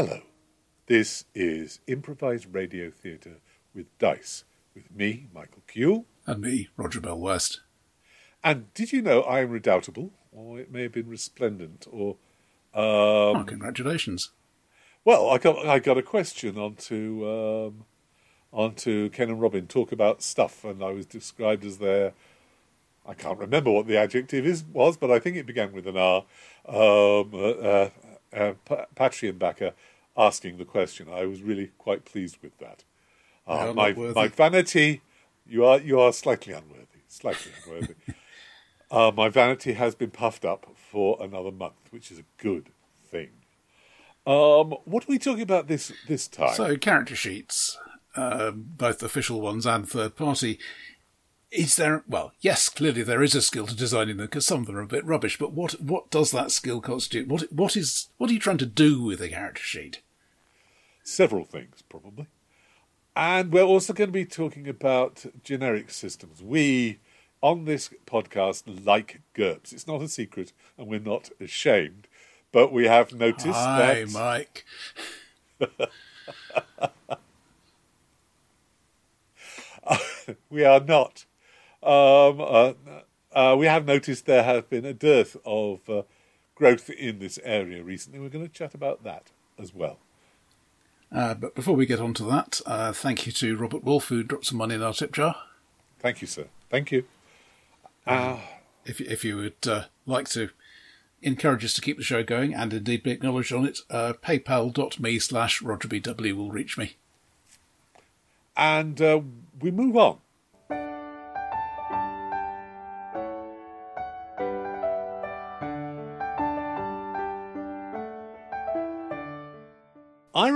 Hello, this is improvised radio theatre with dice, with me, Michael Cule. And me, Roger Bell West. And did you know I am redoubtable, or it may have been resplendent, or oh, um, congratulations. well, I got I got a question onto um, onto Ken and Robin talk about stuff, and I was described as their I can't remember what the adjective is was, but I think it began with an R. Um, uh, uh, uh, Pa- Patreon backer asking the question. I was really quite pleased with that. Uh, my my vanity, you are you are slightly unworthy, slightly unworthy. uh, my vanity has been puffed up for another month, which is a good thing. Um, what are we talking about this this time? So, character sheets, um, both official ones and third party. Is there, well, yes, clearly there is a skill to designing them because some of them are a bit rubbish, but what, what does that skill constitute? What, what is, what are you trying to do with a character sheet? Several things, probably. And we're also going to be talking about generic systems. We, on this podcast, like GURPS. It's not a secret, and we're not ashamed. But we have noticed Hi, that Mike. we are not. Um, uh, uh, we have noticed there has been a dearth of uh, growth in this area recently. We're going to chat about that as well. Uh, but before we get on to that, uh, thank you to Robert Wolf who dropped some money in our tip jar. Thank you, sir. Thank you. Ah, If, if you would uh, like to encourage us to keep the show going and indeed be acknowledged on it, uh, paypal.me slash rogerbw will reach me. and uh, we move on.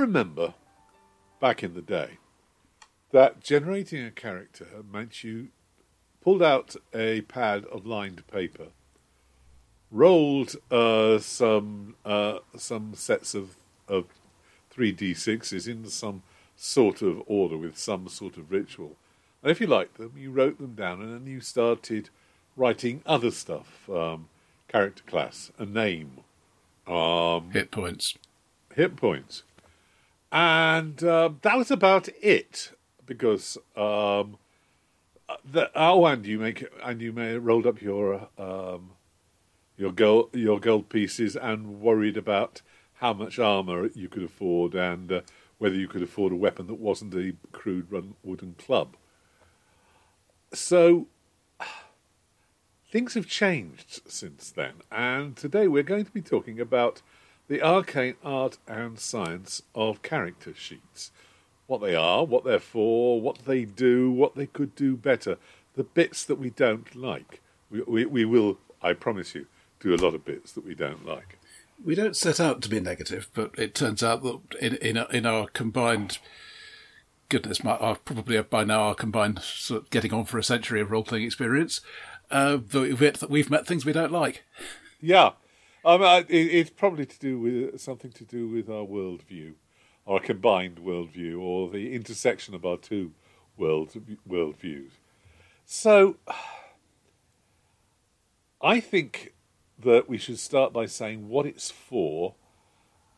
Remember back in the day that generating a character meant you pulled out a pad of lined paper, rolled uh, some uh, some sets of of three d sixes in some sort of order with some sort of ritual, and if you liked them, you wrote them down, and then you started writing other stuff, um, character class, a name, um, Hit points. hit points, and uh, that was about it. Because um, the, oh, and you make and you may rolled up your um, your gold your gold pieces and worried about how much armor you could afford and uh, whether you could afford a weapon that wasn't a crude run wooden club. So things have changed since then, and today we're going to be talking about the arcane art and science of character sheets. What they are, what they're for, what they do, what they could do better, the bits that we don't like. We, we, we will, I promise you, do a lot of bits that we don't like. We don't set out to be negative, but it turns out that in in, our- in our combined goodness, my, our, probably by now our combined sort of getting on for a century of role playing experience, uh, that we've we've met things we don't like. Yeah, um, I- it, it's probably to do with something to do with our worldview, our combined worldview, or the intersection of our two world worldviews. So, I think that we should start by saying what it's for,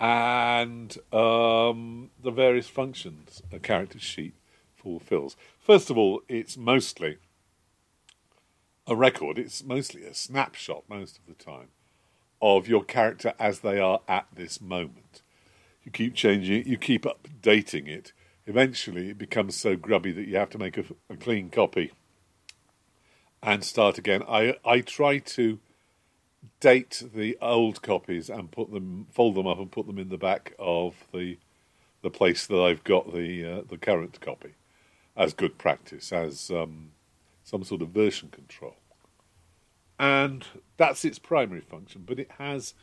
and um, the various functions a character sheet fulfills. First of all, it's mostly a record. It's mostly a snapshot most of the time of your character as they are at this moment. You keep changing it, you keep updating it. Eventually, it becomes so grubby that you have to make a, a clean copy and start again. I I try to date the old copies and put them, fold them up, and put them in the back of the the place that I've got the uh, the current copy as good practice, as um, some sort of version control and that's its primary function, but it has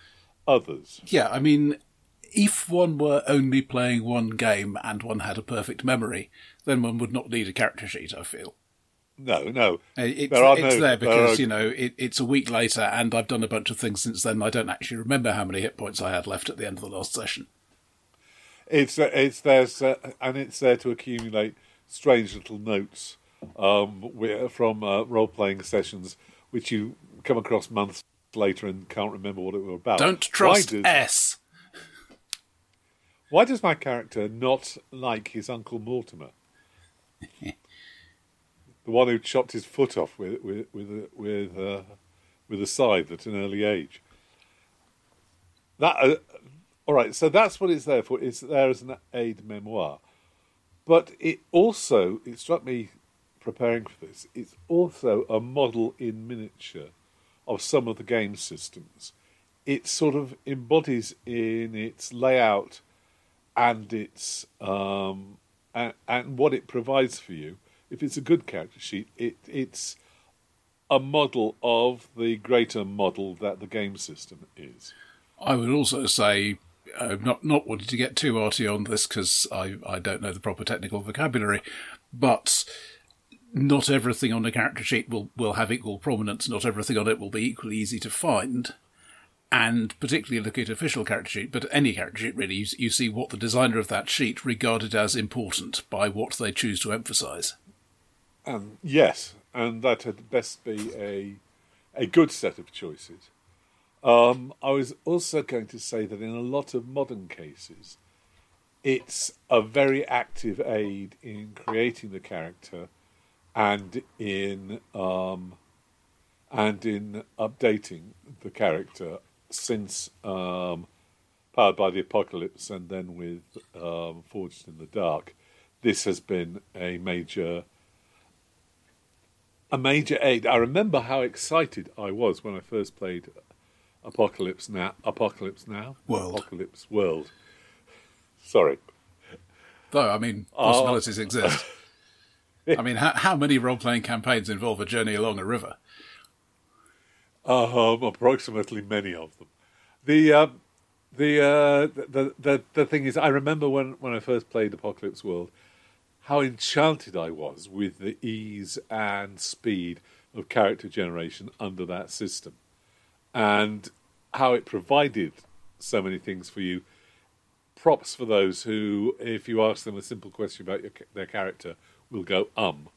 others. Yeah, I mean, if one were only playing one game and one had a perfect memory, then one would not need a character sheet. I feel No, no, Uh, it's, There it's no- there because there are- you know it, it's a week later, and I've done a bunch of things since then. I don't actually remember how many hit points I had left at the end of the last session. it's uh, it's there, uh, and it's there to accumulate strange little notes um, from uh, role playing sessions, which you come across months later and can't remember what it was about. Don't Why trust does- S. Why does my character not like his uncle Mortimer? the one who chopped his foot off with with with a, with, uh, with a scythe at an early age. That uh, all right. So that's what it's there for. It's there as an aid memoir, but it also it struck me preparing for this. It's also a model in miniature of some of the game systems. It sort of embodies in its layout and its um, and, and what it provides for you. If it's a good character sheet, it it's a model of the greater model that the game system is. I would also say, uh, not not wanting to get too arty on this because I, I don't know the proper technical vocabulary, but not everything on a character sheet will, will have equal prominence. Not everything on it will be equally easy to find. And particularly look at official character sheet, but any character sheet really, you, you see what the designer of that sheet regarded as important by what they choose to emphasise. Um, yes, and that had best be a a good set of choices. Um, I was also going to say that in a lot of modern cases, it's a very active aid in creating the character and in um, and in updating the character since um, Powered by the Apocalypse and then with um, Forged in the Dark. This has been a major a major aid. I remember how excited I was when I first played Apocalypse Now. Apocalypse Now. World. Apocalypse World. Sorry. Though I mean, possibilities uh, exist. I mean, how, how many role playing campaigns involve a journey along a river? Um, approximately many of them. The um, the, uh, the the the thing is, I remember when when I first played Apocalypse World, how enchanted I was with the ease and speed of character generation under that system, and how it provided so many things for you. Props for those who, if you ask them a simple question about your, their character, will go um.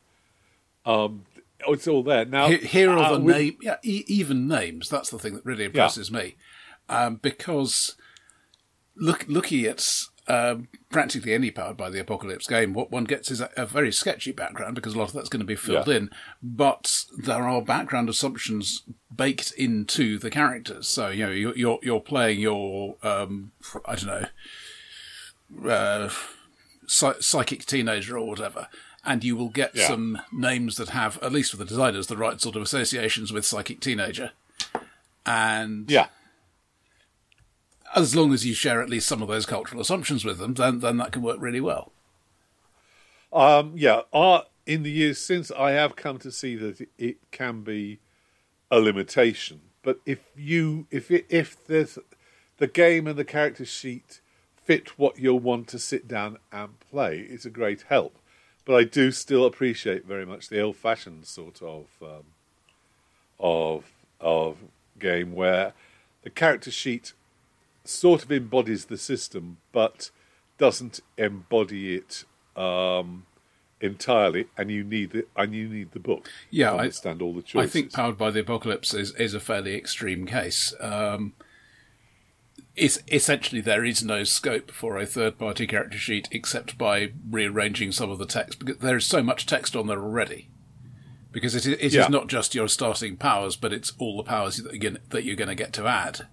Um, it's all there now. Here, here are uh, the with, name, yeah, e- even names. That's the thing that really impresses yeah. me, um, because look, looking at um, practically any powered by the apocalypse game, what one gets is a, a, very sketchy background because a lot of that's going to be filled yeah. in. But there are background assumptions baked into the characters. So you know you're you're, you're playing your um, I don't know uh, psychic teenager or whatever, and you will get yeah. some names that have, at least for the designers, the right sort of associations with psychic teenager. And yeah, as long as you share at least some of those cultural assumptions with them, then then that can work really well. Um, yeah, uh, in the years since, I have come to see that it can be a limitation. But if you if it, if there's the game and the character sheet fit what you'll want to sit down and play, it's a great help but I do still appreciate very much the old-fashioned sort of um, of of game where the character sheet sort of embodies the system, but doesn't embody it um, entirely, and you need it, and you need the book yeah, to understand I, all the choices. I think Powered by the Apocalypse is, is a fairly extreme case. Um, it's essentially there is no scope for a third party character sheet except by rearranging some of the text because there is so much text on there already. Because it, is, it yeah. is not just your starting powers, but it's all the powers that you're, that you're going to get to add.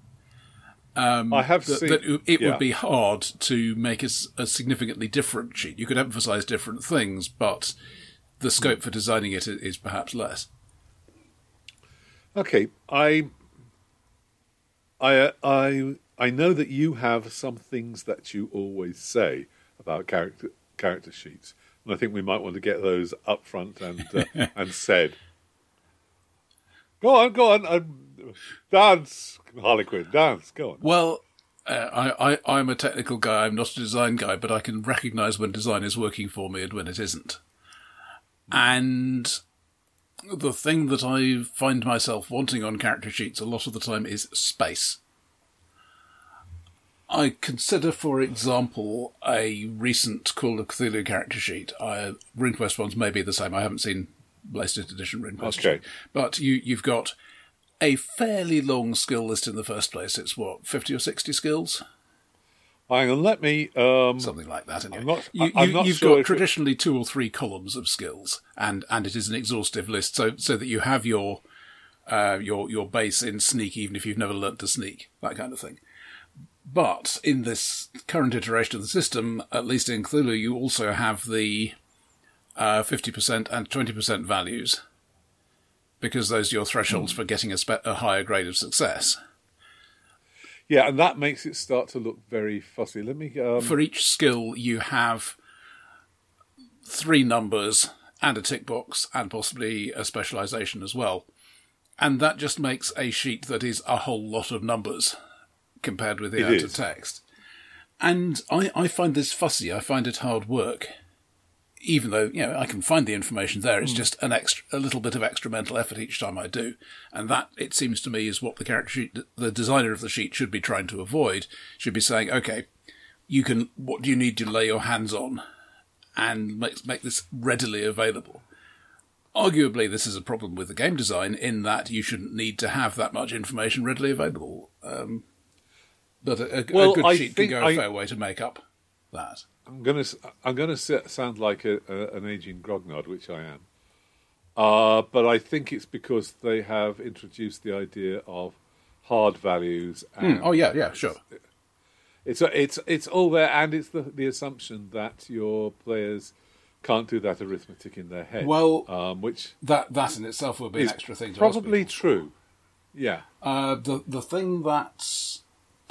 Um, I have that, seen, that it yeah. would be hard to make a, a, significantly different sheet. You could emphasize different things, but the scope for designing it is perhaps less. Okay, I, I, I I know that you have some things that you always say about character character sheets, and I think we might want to get those up front and uh, and said. Go on, go on, uh, dance, Harlequin, dance. Go on. Well, uh, I, I, I'm a technical guy. I'm not a design guy, but I can recognise when design is working for me and when it isn't. And the thing that I find myself wanting on character sheets a lot of the time is space. I consider, for example, a recent Call of Cthulhu character sheet. Uh, RuneQuest ones may be the same. I haven't seen latest edition RuneQuest. Okay. But you, you've got a fairly long skill list in the first place. It's what, 50 or 60 skills? Hang on, let me. Um, something like that. Anyway. I'm not- you, I'm you, you've sure got if it- traditionally two or three columns of skills, and and it is an exhaustive list, so so that you have your uh, your your base in sneak, even if you've never learnt to sneak, that kind of thing. But in this current iteration of the system, at least in Cthulhu, you also have the uh, fifty percent and twenty percent values, because those are your thresholds for getting a, spe- a higher grade of success. yeah, and that makes it start to look very fussy. Let me. Um, for each skill you have three numbers and a tick box and possibly a specialization as well. And that just makes a sheet that is a whole lot of numbers compared with the It amount is. text. And I, I find this fussy. I find it hard work. Even though, you know, I can find the information there, it's just an extra, a little bit of extra mental effort each time I do. And that, it seems to me, is what the character sheet, the designer of the sheet should be trying to avoid. Should be saying, okay, you can, what do you need to lay your hands on? and make, make this readily available. Arguably, this is a problem with the game design in that you shouldn't need to have that much information readily available. Um, but a, a, a good I sheet can go a I- fair way to make up that. I'm gonna s- I'm gonna sound like a, a, an aging grognard, which I am. Uh, but I think it's because they have introduced the idea of hard values. And Oh yeah, yeah, sure. It's a, it's it's all there, and it's the the assumption that your players can't do that arithmetic in their head. Well, um, which That that in itself would be an extra thing to probably people. true. Yeah, Uh, the the thing that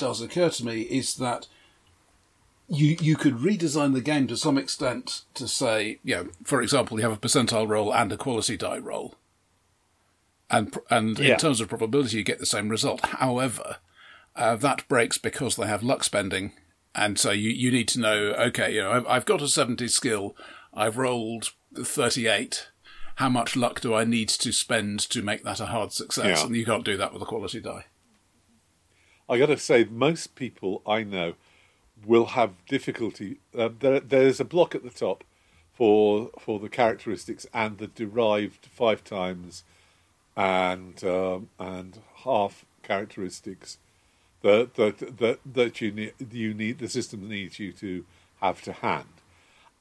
does occur to me is that you you could redesign the game to some extent to say, you know, for example, you have a percentile roll and a quality die roll, and and Yeah. in terms of probability, you get the same result. However, uh, that breaks because they have luck spending, and so you you need to know, okay, you know, I've, I've got a seventy skill, I've rolled thirty eight. How much luck do I need to spend to make that a hard success? Yeah. And you can't do that with a quality die. I got to say, most people I know will have difficulty. Uh, there, there's a block at the top for for the characteristics and the derived five times and um, and half characteristics that that that, that you need you need the system needs you to have to hand.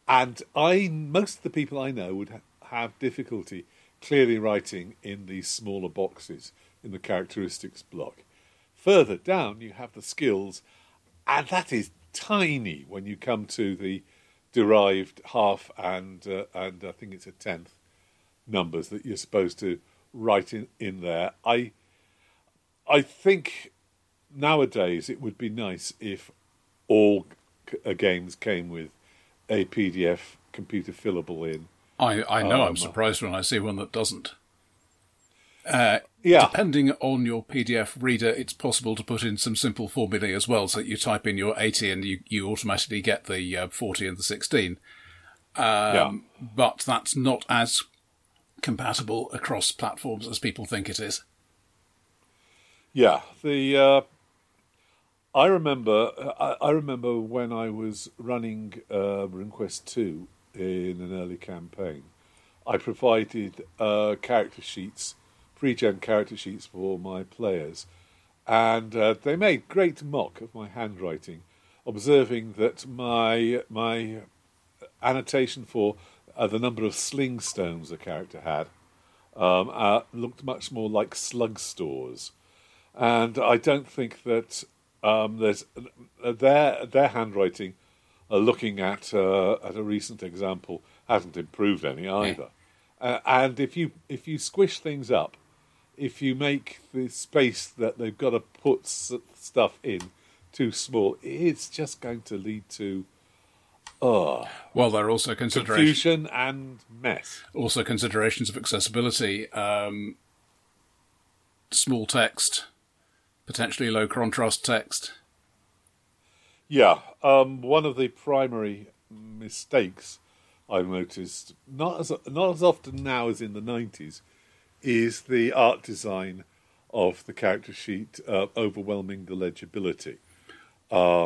And I most of the people I know would ha- have difficulty clearly writing in these smaller boxes in the characteristics block. Further down, you have the skills, and that is tiny when you come to the derived half and uh, and I think it's a tenth numbers that you're supposed to write in, in there. I I think nowadays it would be nice if all c- uh, games came with a PDF computer fillable in. I, I know I'm Um, surprised when I see one that doesn't. Uh, Yeah. Depending on your PDF reader, it's possible to put in some simple formulae as well. So you type in your 80 and you, you automatically get the uh, 40 and the 16. yeah. But that's not as compatible across platforms as people think it is. Yeah, the uh, I remember I, I remember when I was running uh, RuneQuest two in an early campaign, I provided uh, character sheets, pre-gen character sheets for my players, and uh, they made great mock of my handwriting, observing that my my annotation for uh, the number of sling stones a character had um, uh, looked much more like slug stores and I don't think that um, there's uh, their their handwriting. Uh, looking at uh, at a recent example, hasn't improved any either. Uh, and if you if you squish things up, if you make the space that they've got to put s- stuff in too small, it's just going to lead to uh, Well, there are also considerations. confusion and mess. also considerations of accessibility, um, small text, potentially low contrast text. Yeah, um, one of the primary mistakes I've noticed, not as not as often now as in the nineties, is the art design of the character sheet uh, overwhelming the legibility.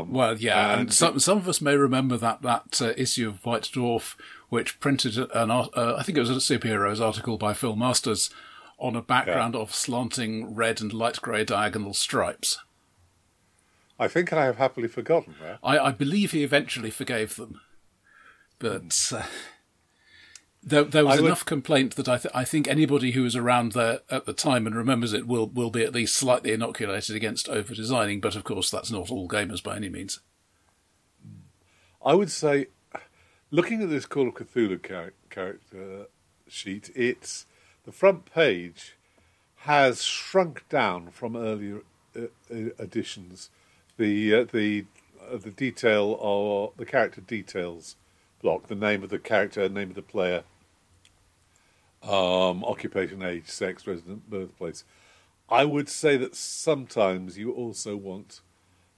Well, yeah, and, and some some of us may remember that that uh, issue of White Dwarf, which printed an uh, I think it was a superheroes article by Phil Masters on a background of slanting red and light grey diagonal stripes. I think I have happily forgotten that. I, I believe he eventually forgave them, but uh, there, there was I would- enough complaint that I, th- I think anybody who was around there at the time and remembers it will will be at least slightly inoculated against over designing. But of course, that's not all gamers by any means. I would say, looking at this Call of Cthulhu char- character sheet, it's the front page has shrunk down from earlier uh, uh, editions. The uh, the uh, the detail or the character details block, the name of the character, name of the player, um, occupation, age, sex, resident, birthplace. I would say that sometimes you also want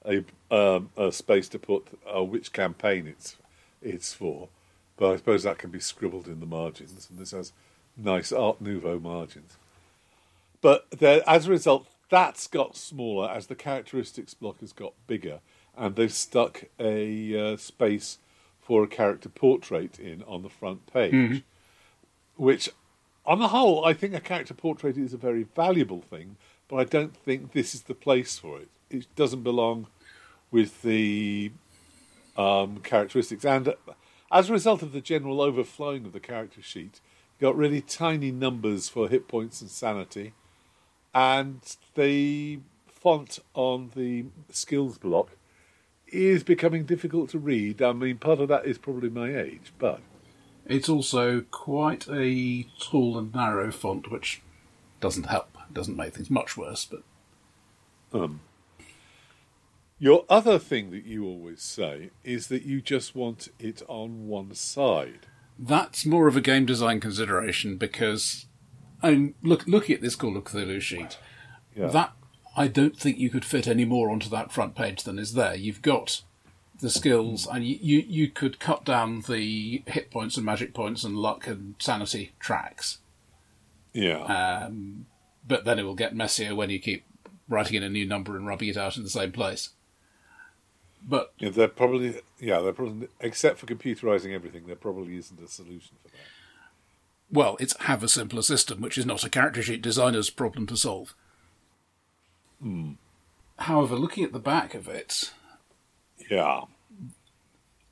a, um, a space to put uh, which campaign it's it's for, but I suppose that can be scribbled in the margins, and this has nice Art Nouveau margins. But there, as a result, that's got smaller as the characteristics block has got bigger, and they've stuck a uh, space for a character portrait in on the front page, which, on the whole, I think a character portrait is a very valuable thing, but I don't think this is the place for it. It doesn't belong with the um, characteristics, and as a result of the general overflowing of the character sheet, you got really tiny numbers for hit points and sanity, and the font on the skills block is becoming difficult to read. I mean, part of that is probably my age, but It's also quite a tall and narrow font, which doesn't help. Doesn't make things much worse, but um, your other thing that you always say is that you just want it on one side. that's more of a game design consideration because, I mean, look, looking at this Call of Cthulhu sheet, Yeah. that I don't think you could fit any more onto that front page than is there. You've got the skills, and you, you, you could cut down the hit points and magic points and luck and sanity tracks, yeah. um, but then it will get messier when you keep writing in a new number and rubbing it out in the same place. But Yeah, there probably, yeah, they're probably, except for computerizing everything, there probably isn't a solution for that. well, it's have a simpler system, which is not a character sheet designer's problem to solve. However, looking at the back of it, Yeah,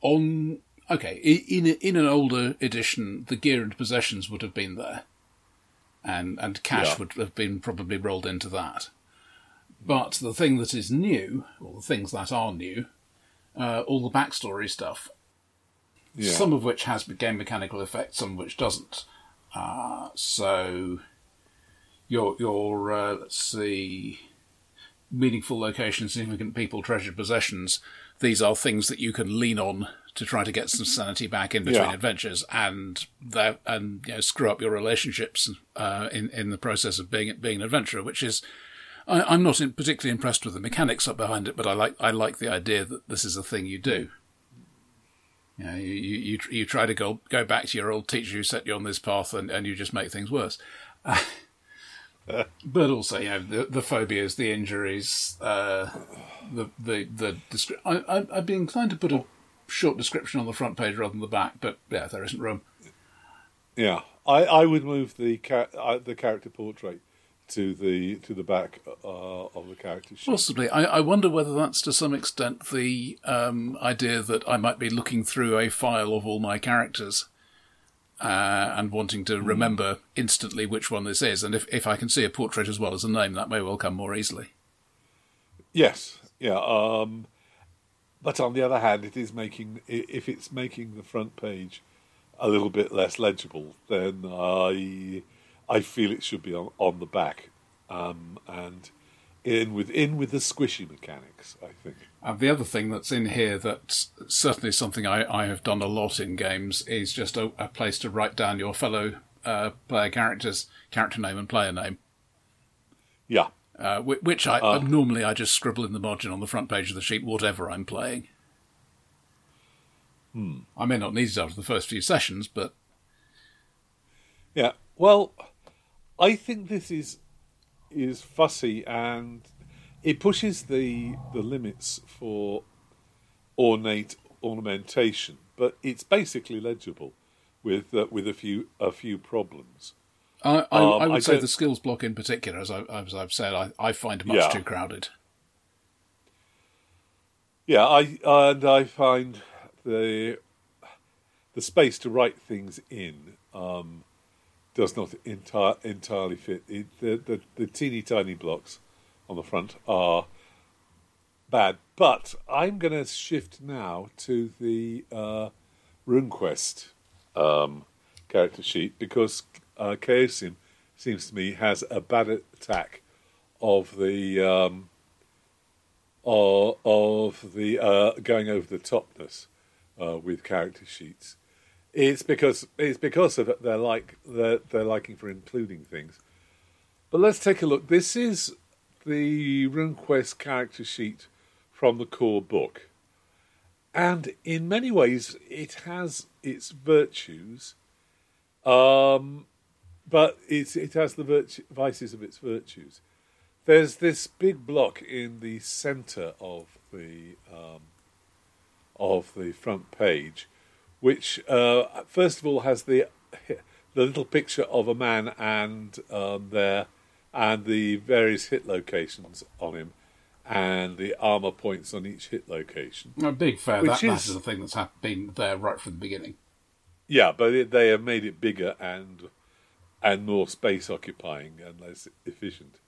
on okay, in in an older edition, the gear and possessions would have been there, and and cash Yeah. would have been probably rolled into that. But the thing that is new, or the things that are new, uh, all the backstory stuff, yeah, some of which has game mechanical effects, some of which doesn't. Uh, so your your uh, let's see, meaningful locations, significant people, treasured possessions. These are things that you can lean on to try to get some sanity back in between Yeah. adventures, and that and you know screw up your relationships uh, in in the process of being being an adventurer, which is. I, I'm not in, particularly impressed with the mechanics up behind it, but I like I like the idea that this is a thing you do. You, know, you, you, you, you try to go go back to your old teacher who set you on this path, and, and you just make things worse. but also, you know, the, the phobias, the injuries, uh, the the the. Descri- I, I, I'd be inclined to put a short description on the front page rather than the back, but yeah, there isn't room. yeah. I, I would move the cha- uh, the character portrait to the to the back uh, of the character sheet. Possibly. I, I wonder whether that's to some extent the um, idea that I might be looking through a file of all my characters uh, and wanting to remember instantly which one this is. And if, if I can see a portrait as well as a name, that may well come more easily. Yes, yeah. Um, but on the other hand, it is making if it's making the front page a little bit less legible, then I I feel it should be on, on the back, um, and in with in with the squishy mechanics. I think. And the other thing that's in here that's certainly something I, I have done a lot in games is just a, a place to write down your fellow uh, player characters, character name and player name. Yeah, Uh, which I normally I just scribble in the margin on the front page of the sheet, whatever I'm playing. I may not need it after the first few sessions, but yeah. Well, I think this is is fussy and it pushes the the limits for ornate ornamentation, but it's basically legible with uh, with a few a few problems. I, I, Um, I would I say the skills block in particular, as, I, as I've said, I, I find much Yeah. too crowded. Yeah, I and I find the the space to write things in um, does not enti- entirely fit. It, the, the the teeny tiny blocks on the front are bad, but I'm going to shift now to the uh, RuneQuest um, character sheet because uh, Chaosium seems to me has a bad attack of the um, of, of the uh, going over the topness uh, with character sheets. It's because it's because of their like their, their liking for including things. But let's take a look. This is the RuneQuest character sheet from the core book, and in many ways it has its virtues, um, but it's, it has the virtue, vices of its virtues. There's this big block in the centre of the um, of the front page, which uh, first of all has the the little picture of a man and um, there and the various hit locations on him and the armor points on each hit location. A big fair. Which That, that is- is a thing that's been there right from the beginning. Yeah, but it, they have made it bigger and and more space occupying and less efficient.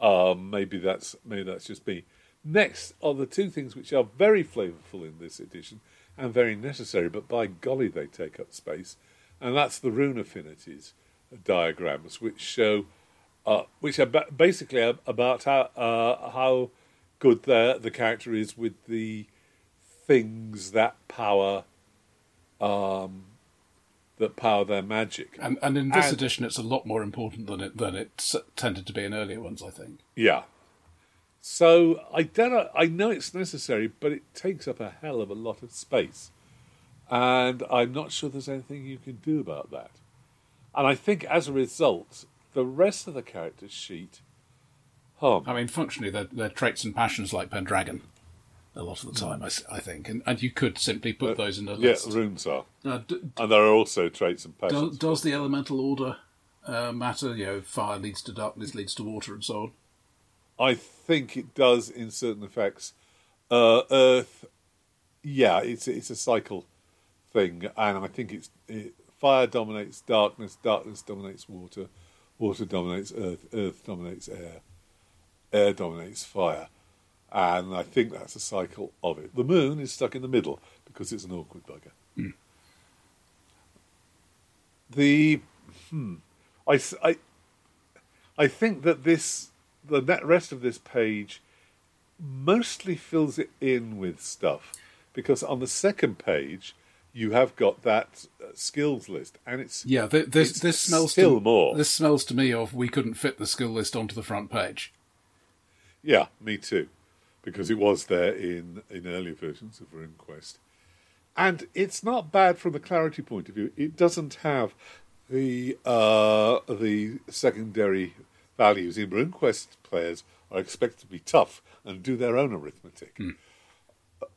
Um, maybe that's maybe that's just me. Next are the two things which are very flavourful in this edition and very necessary, but by golly they take up space, and that's the rune affinities diagrams, which show uh, which are ba- basically about how uh, how good the the character is with the things that power um, that power their magic. And, and in this And- edition, it's a lot more important than it than it tended to be in earlier ones. I think. Yeah. So I don't know, I know it's necessary, but it takes up a hell of a lot of space. And I'm not sure there's anything you can do about that. And I think as a result, the rest of the character sheet hum. I mean, functionally, they're, they're traits and passions like Pendragon. A lot of the time, I think, and, and you could simply put those in a yeah, list. runes are. Uh, d- And there are also traits and does, passions. does the elemental order uh, matter? You know, fire leads to darkness, leads to water, and so on. I think it does in certain effects. Uh, Earth, yeah, it's it's a cycle thing, and I think it's it, fire dominates darkness, darkness dominates water, water dominates earth, earth dominates air, air dominates fire, and I think that's a cycle of it. The moon is stuck in the middle because it's an awkward bugger. The hmm, I, I I think that this the net rest of this page mostly fills it in with stuff because on the second page you have got that uh, skills list and it's Yeah, th- this It's this smells still to, more. This smells to me of we couldn't fit the skill list onto the front page. yeah me too because it was there in in earlier versions of RuneQuest and it's not bad from the clarity point of view it doesn't have the uh, the secondary values in RuneQuest players are expected to be tough and do their own arithmetic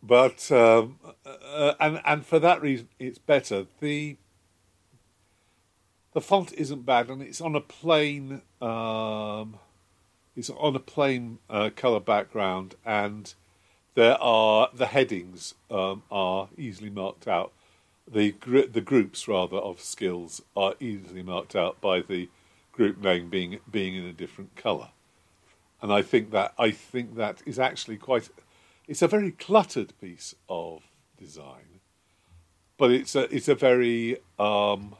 but um, uh, and and for that reason, it's better. the The font isn't bad, and it's on a plain. Um, it's on a plain uh, color background, and there are the headings um, are easily marked out. The gr- the groups rather of skills are easily marked out by the group name being being in a different color and I think that I think that is actually quite. It's a very cluttered piece of design, but it's a it's a very um,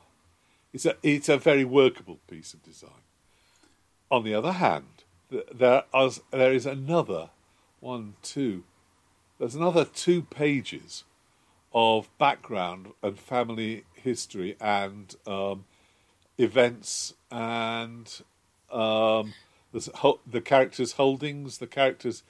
it's a it's a very workable piece of design. On the other hand, there is there is another one two. There's another two pages of background and family history and um, events and um, the, the characters' holdings, the characters'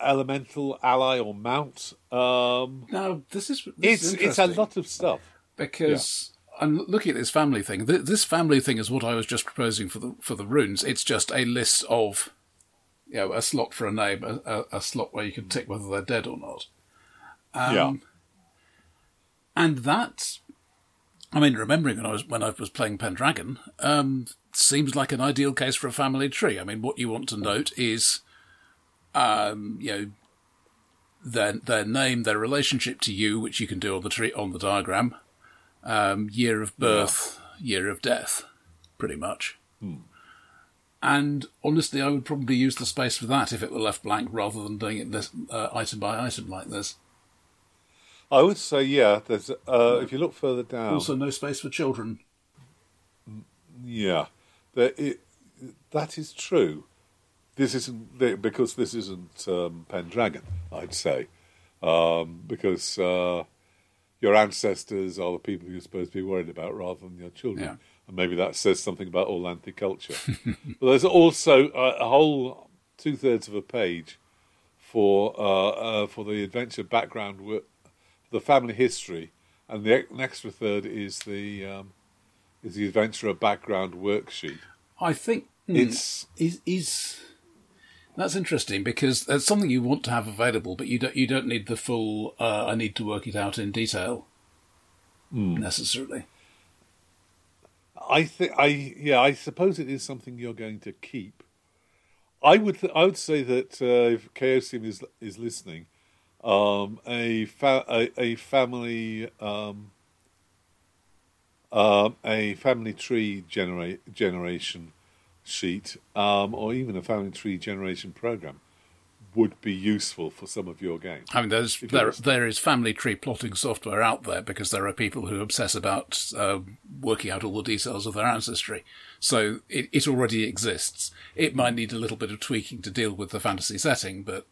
elemental ally or mount. Um, Now, this is this it's is it's a lot of stuff. because I'm looking at this family thing. This family thing is what I was just proposing for the for the runes. It's just a list of, you know, a slot for a name, a, a, a slot where you can tick whether they're dead or not. Um, yeah, And that, I mean, remembering when I was when I was playing Pendragon, um, seems like an ideal case for a family tree. I mean, what you want to note is, um, you know, their their name, their relationship to you, which you can do on the tree on the diagram, um, year of birth, year of death, pretty much. And honestly, I would probably use the space for that if it were left blank rather than doing it this, uh, item by item like this. I would say, yeah. There's uh, if you look further down, Also, no space for children. yeah, there, it, that is true. This isn't because this isn't um, Pendragon. I'd say um, because uh, your ancestors are the people you're supposed to be worried about rather than your children. Yeah. And maybe that says something about all culture. but there's also a, a whole two thirds of a page for uh, uh, for the adventure background, work, the family history, and the extra third is the um, is the adventurer background worksheet. I think hmm, It's is is that's interesting because that's something you want to have available, but you don't you don't need the full. Uh, I need to work it out in detail necessarily. I think I yeah I suppose it is something you're going to keep. I would th- I would say that uh, if Chaosium is is listening, um, a, fa- a a family um, um, a family tree generate generation sheet um, or even a family tree generation program would be useful for some of your games. I mean, there's If there there is family tree plotting software out there because there are people who obsess about uh, working out all the details of their ancestry. So it, it already exists. It might need a little bit of tweaking to deal with the fantasy setting, but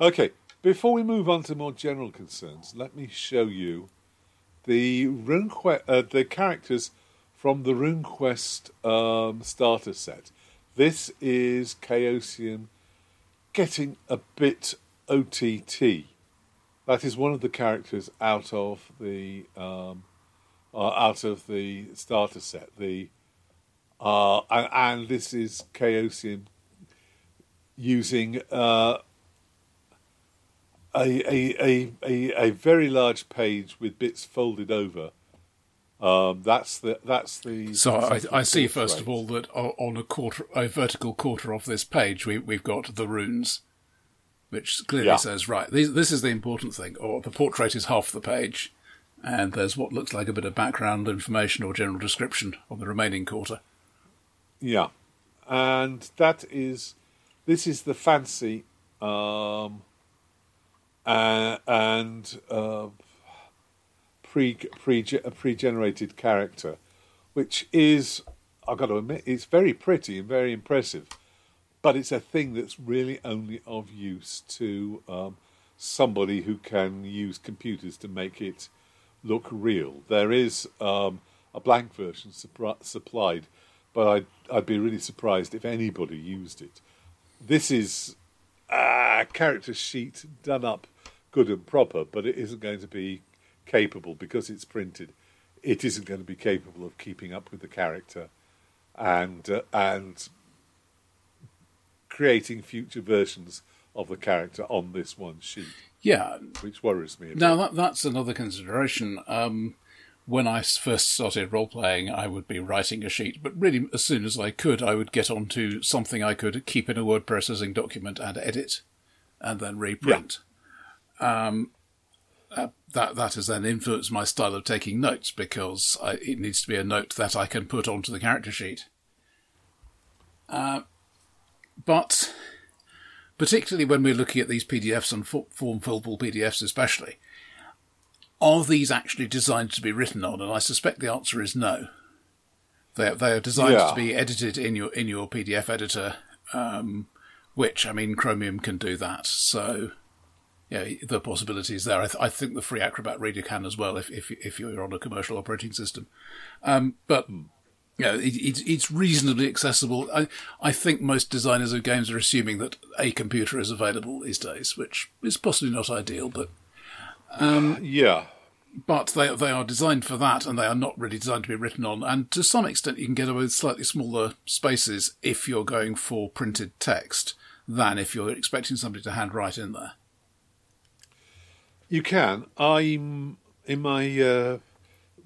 Okay, before we move on to more general concerns, let me show you the RuneQuest, uh, the characters from the RuneQuest um, starter set. This is Chaosium getting a bit OTT. That is one of the characters out of the um, uh, out of the starter set. The uh, and, and this is Chaosium using uh, a, a, a, a, a very large page with bits folded over. Um, that's the that's the. So I, I see fourth first of all that on a quarter, a vertical quarter of this page, we, we've got the runes, which clearly Yeah. says right. This, this is the important thing. Or the portrait is half the page, and there's what looks like a bit of background information or general description on the remaining quarter. Yeah, and that is this is the fancy um, uh, and uh, pre pre pre generated character, which is I've got to admit it's very pretty and very impressive, but it's a thing that's really only of use to um, somebody who can use computers to make it look real. There is um, a blank version supri- supplied, but I'd, I'd be really surprised if anybody used it. This is a character sheet done up good and proper, but it isn't going to be capable because it's printed. It isn't going to be capable of keeping up with the character and uh, and creating future versions of the character on this one sheet, Yeah. which worries me. A Now bit. that, that's another consideration. Um, I first started role playing, I would be writing a sheet, but really, as soon as I could, I would get onto something I could keep in a word processing document and edit, and then reprint. Um, uh, that that has then influenced my style of taking notes because I, it needs to be a note that I can put onto the character sheet. Uh, but particularly when we're looking at these PDFs and fo- form fillable PDFs, especially, are these actually designed to be written on? And I suspect the answer is no. They they are designed Yeah. to be edited in your in your PDF editor, um, which I mean Chromium can do that. So yeah, the possibilities there. I, th- I think the free Acrobat Reader can as well if if if you're on a commercial operating system. Um, but you know, it, it's it's reasonably accessible. I I think most designers of games are assuming that a computer is available these days, which is possibly not ideal, but yeah, but they they are designed for that, and they are not really designed to be written on. And to some extent, you can get away with slightly smaller spaces if you're going for printed text than if you're expecting somebody to handwrite in there. You can. I'm in my uh,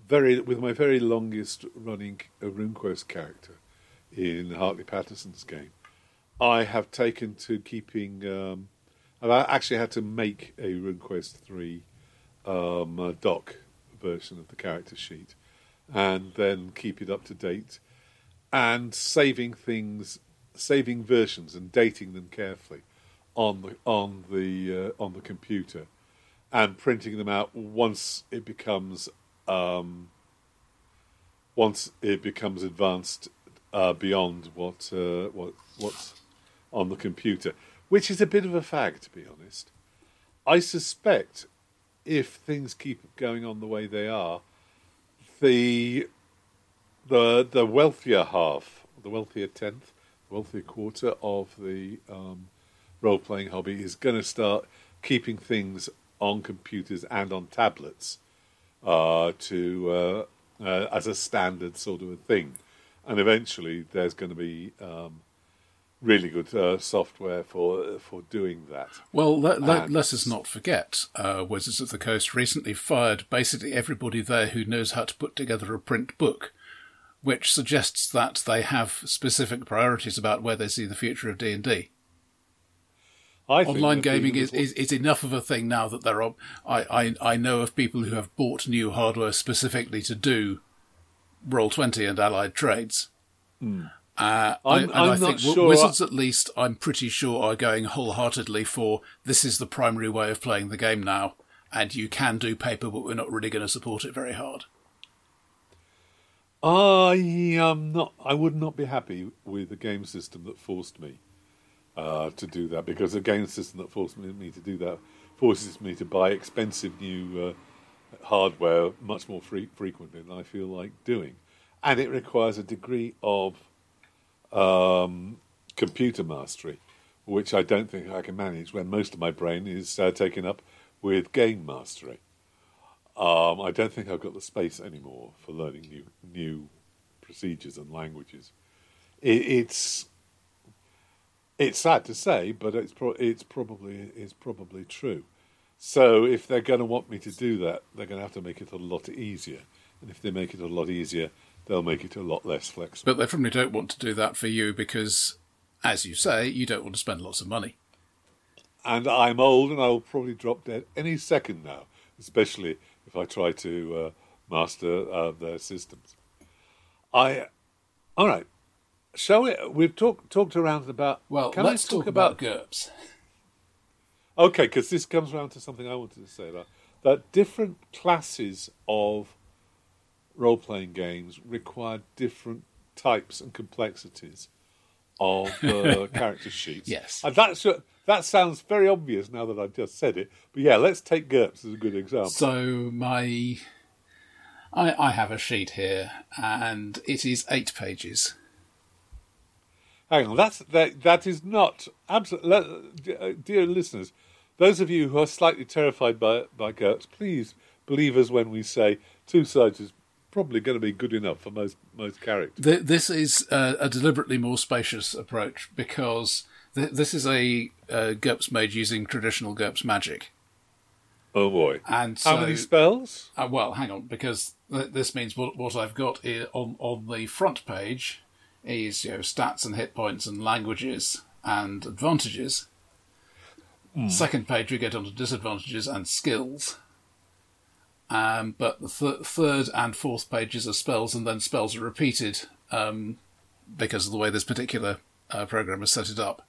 very with my very longest running uh, RuneQuest character in Hartley Patterson's game. I have taken to keeping um, And I actually had to make a RuneQuest 3 um, doc version of the character sheet and then keep it up to date and saving things, saving versions and dating them carefully on the on the uh, on the computer and printing them out once it becomes um, once it becomes advanced uh, beyond what uh, what what's on the computer, which is a bit of a fag to be honest. I suspect if things keep going on the way they are, the the the wealthier half, the wealthier tenth, the wealthier quarter of the um, role playing hobby is going to start keeping things on computers and on tablets uh, to uh, uh, as a standard sort of a thing, and eventually there's going to be um, really good uh, software for for doing that. Well, let, let, let us not forget, uh, Wizards of the Coast recently fired basically everybody there who knows how to put together a print book, which suggests that they have specific priorities about where they see the future of D and D D. Online gaming is, is, is enough of a thing now that there are. I, I, I know of people who have bought new hardware specifically to do Roll Twenty and allied trades. Hmm. Uh, I'm, I, I'm I think sure Wizards, at least, I'm pretty sure, are going wholeheartedly for this is the primary way of playing the game now, and you can do paper, but we're not really going to support it very hard. I am not. I would not be happy with a game system that forced me uh, to do that because a game system that forces me, to do that forces me to buy expensive new uh, hardware much more fre- frequently than I feel like doing, and it requires a degree of um, computer mastery, which I don't think I can manage when most of my brain is uh, taken up with game mastery. Um, I don't think I've got the space anymore for learning new new procedures and languages. It, it's it's sad to say, but it's pro- it's probably it's probably true. So if they're going to want me to do that, they're going to have to make it a lot easier. And if they make it a lot easier, they'll make it a lot less flexible. But they probably don't want to do that for you because, as you say, you don't want to spend lots of money. And I'm old, and I'll probably drop dead any second now, especially if I try to uh, master uh, their systems. I, all right. Shall we? We've talked talked around about. Well, can let's I talk, talk about GURPS. Okay, because this comes around to something I wanted to say about that different classes of role playing games require different types and complexities of uh, character sheets. Yes. and that's that sounds very obvious now that I've just said it. But yeah, let's take GURPS as a good example. So my, I I have a sheet here, and it is eight pages. Hang on, that's that. That is not absolutely. Dear listeners, those of you who are slightly terrified by by GURPS, please believe us when we say two sides is probably going to be good enough for most most characters. Th- This is a, a deliberately more spacious approach because th- this is a uh, GURPS made using traditional GURPS magic. Oh boy! And How so, many spells? Uh, well, hang on, because th- this means what, what I've got here on on the front page is you know stats and hit points and languages and advantages. Second page we get onto disadvantages and skills. Um, but the th- third and fourth pages are spells, and then spells are repeated um, because of the way this particular uh, program has set it up.